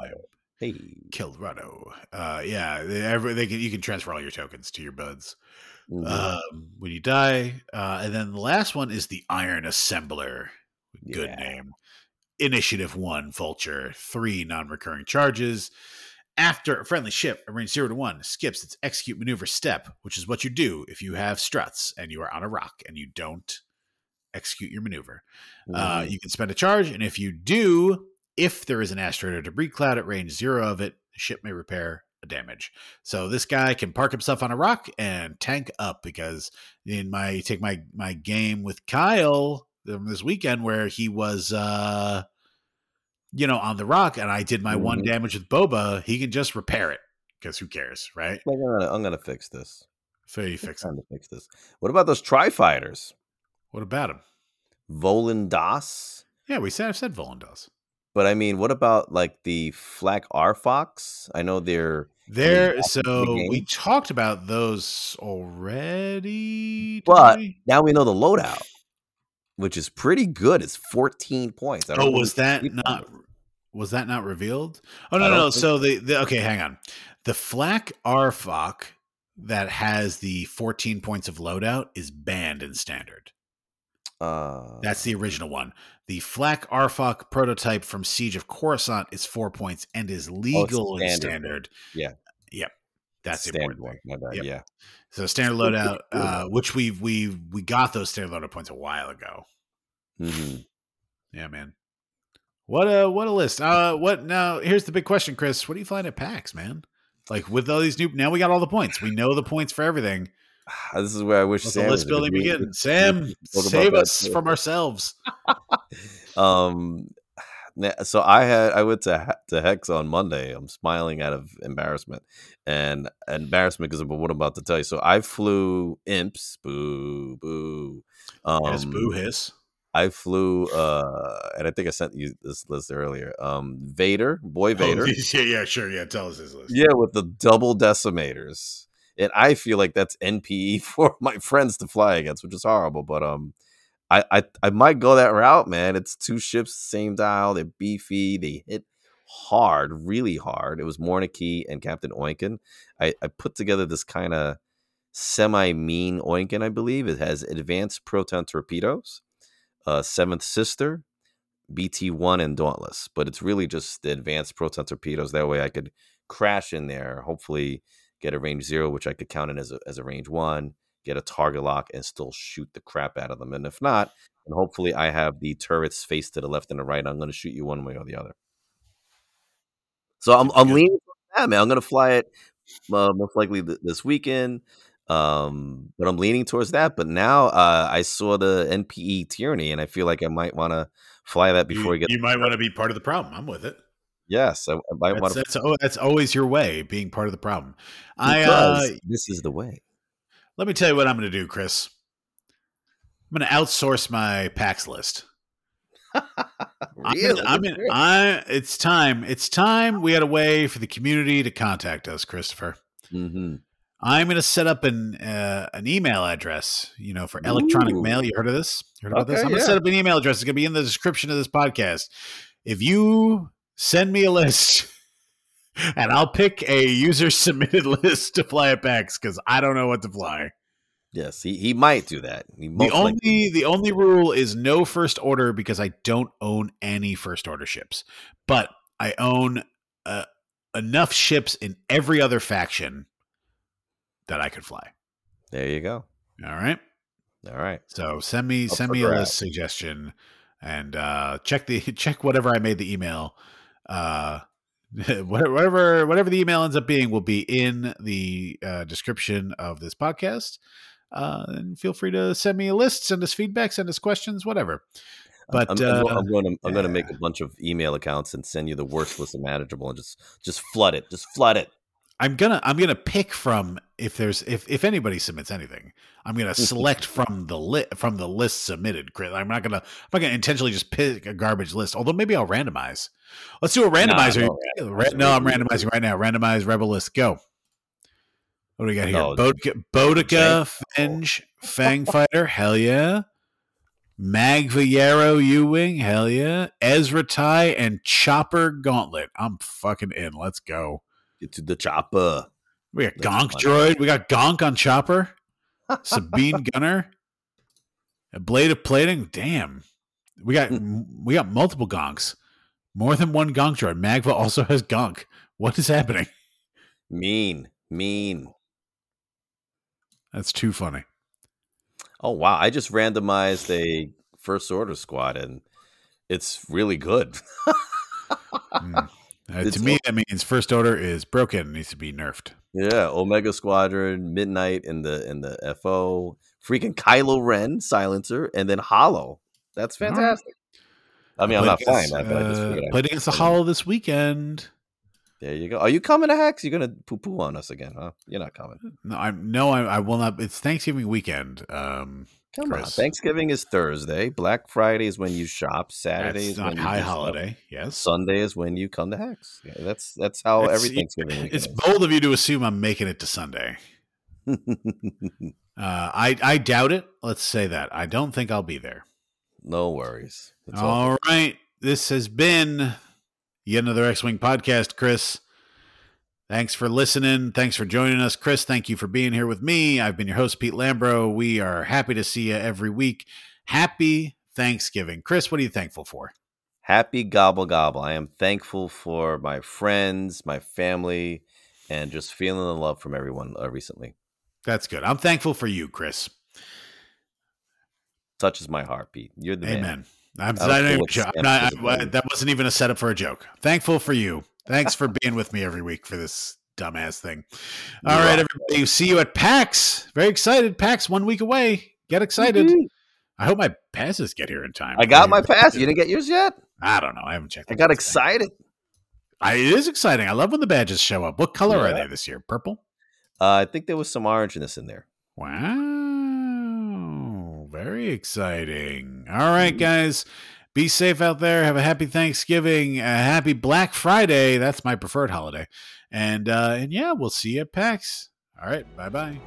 hey, Kelrodo. Uh, yeah, they, every, they can you can transfer all your tokens to your buds. Mhm. um, when you die. Uh, and then the last one is the Iron Assembler. Good Yeah. name. Initiative one, Vulture. Three non recurring charges. After a friendly ship, a range zero to one, skips its execute maneuver step, which is what you do if you have struts and you are on a rock and you don't execute your maneuver. Uh, Mhm. you can spend a charge, and if you do, if there is an asteroid or debris cloud at range zero of it, the ship may repair a damage. So this guy can park himself on a rock and tank up because in my take my my game with Kyle um, this weekend where he was uh you know on the rock and I did my one Mhm. damage with Boba, he can just repair it because who cares, right? Like, I'm gonna, I'm gonna fix this. So you fix it. time to fix this. What about those tri fighters? What about them? Volan Das? Yeah, we said I've said Volandos. But I mean, what about like the Phlac-Arphocc? I know they're There, so the we talked about those already. But we? now we know the loadout, which is pretty good. It's 14 points. Oh, was that not? it. Was that not revealed? Oh no, no. no. So the, the okay, hang on. The Flak Arfok that has the 14 points of loadout is banned in standard. Uh, That's the original one. The Phlac-Arphocc prototype from Siege of Coruscant is four points and is legal in standard one. standard. Yeah. Yep. That's the standard important one. My bad. Yep. Yeah. So standard loadout, uh, which we've we we got those standard loadout points a while ago. hmm Yeah, man. What a what a list. Uh, what now? Here's the big question, Chris. What are you flying at PAX, man? Like with all these new, now we got all the points. We know the points for everything. <sighs> This is where I wish Sam the list building begin. <laughs> Sam, we spoke about save us from ourselves. <laughs> Um, so I had I went to to Hex on Monday. I'm smiling out of embarrassment and embarrassment because of what I'm about to tell you. So I flew imps. Boo boo. Um, yes, boo hiss. I flew, uh, and I think I sent you this list earlier. Um, Vader, boy <laughs> Vader. Oh, <laughs> yeah, yeah, sure. Yeah, tell us his list. Yeah, with the double decimators. And I feel like that's NPE <laughs> for my friends to fly against, which is horrible. But um I I, I might go that route, man. It's two ships, same dial, they're beefy, they hit hard, really hard. It was Morna Kee and Captain Oicunn. I, I put together this kind of semi-mean Oicunn, I believe. It has advanced proton torpedoes, uh, Seventh Sister, BT1 and Dauntless, but it's really just the advanced proton torpedoes. That way I could crash in there, hopefully get a range zero, which I could count in as a, as a range one, get a target lock, and still shoot the crap out of them. And if not, and hopefully I have the turrets face to the left and the right. I'm going to shoot you one way or the other. So I'm, I'm leaning towards that, man. I'm going to fly it uh, most likely th- this weekend. Um, but I'm leaning towards that. But now uh, I saw the NPE tyranny, and I feel like I might want to fly that before you, we get. you might want to be part of the problem. I'm with it. Yes, I, I might want to. that's, oh, that's always your way, being part of the problem. I uh, this is the way. Let me tell you what I'm going to do, Chris. I'm going to outsource my PAX list. <laughs> Really? I'm gonna- I, it's time. It's time. We had a way for the community to contact us, Christopher. hmm I'm going to set up an uh, an email address, you know, for electronic Ooh. mail. You heard of this? You heard about this? I'm going to set up an email address. It's going to be in the description of this podcast. If you send me a list, and I'll pick a user <laughs> submitted list to fly at PAX because I don't know what to fly. Yes, he, he might do that. He The only likely- the only rule is no first order because I don't own any first order ships, but I own uh, enough ships in every other faction that I could fly. There you go. All right. All right. So send me Up send me a list suggestion and uh, check the <laughs> check whatever I made the email. Uh, <laughs> whatever whatever the email ends up being will be in the uh, description of this podcast. Uh, and feel free to send me a list, send us feedback, send us questions, whatever. But I'm, uh, I'm going to I'm going to make a bunch of email accounts and send you the worst list imaginable, and just just flood it. Just flood it. I'm gonna I'm gonna pick from if there's if if anybody submits anything, I'm gonna <laughs> select from the lit from the list submitted. I'm not gonna I'm not gonna intentionally just pick a garbage list. Although maybe I'll randomize. Let's do a randomizer. no Ra- no, I'm randomizing right now. Randomize rebel list. Go. What do we got here? No, Bodica, Bodica Fang- Fighter. Hell yeah. Magva Yarro U Wing. Hell yeah. Ezra Tai and Chopper Gauntlet. I'm fucking in. Let's go. Get to the chopper. We got That's Gonk fun. Droid. We got Gonk on Chopper. Sabine <laughs> Gunner. Ablative Plating. Damn. We got hmm. we got multiple Gonks. More than one Gonk droid. Magva also has Gonk. What is happening? Mean, mean. That's too funny. Oh wow! I just randomized a first order squad and it's really good. Mm. <laughs> Uh, to me, that means first order is broken, and needs to be nerfed. Yeah, Omega Squadron, Midnight in the in the FO, freaking Kylo Ren silencer, and then Hollow. That's fantastic. I mean, I'm not flying against, that, but I just uh, figured. Played against the Hollow this weekend. There you go. Are you coming to Hex? You're gonna poo poo on us again, huh? You're not coming. No, I'm no, I, I will not. It's Thanksgiving weekend. Um, Come on. Thanksgiving is Thursday. Black Friday is when you shop. Saturday is not when high holiday. Yes, Sunday is when you come to Hex. Yeah, that's that's how It's- every Thanksgiving weekend it's is. bold of you to assume I'm making it to Sunday. <laughs> Uh, I I doubt it. Let's say that I don't think I'll be there. No worries. It's all All right, this has been yet another X-wing podcast, Chris. Thanks for listening. Thanks for joining us, Chris. Thank you for being here with me. I've been your host, Pete Lambro. We are happy to see you every week. Happy Thanksgiving, Chris. What are you thankful for? Happy gobble gobble. I am thankful for my friends, my family, and just feeling the love from everyone uh, recently. That's good. I'm thankful for you, Chris. Touches my heart, Pete. You're the man. Amen. I'm, I I don't care even what jo- I'm not- it is I- that wasn't even a setup for a joke. Thankful for you. Thanks for being with me every week for this dumbass thing. <laughs> All You right, everybody. See you at PAX. Very excited. PAX one week away. Get excited. Woo-hoo. I hope my passes get here in time. I got my pass. You didn't get yours yet? I don't know. I haven't checked. I got excited. I, it is exciting. I love when the badges show up. What color are they this year? Purple. Uh, I think there was some orangeness in there. Wow. Very exciting. All right, guys. Be safe out there. Have a happy Thanksgiving. A happy Black Friday. That's my preferred holiday. And uh and yeah, we'll see you at PAX. All right. Bye-bye.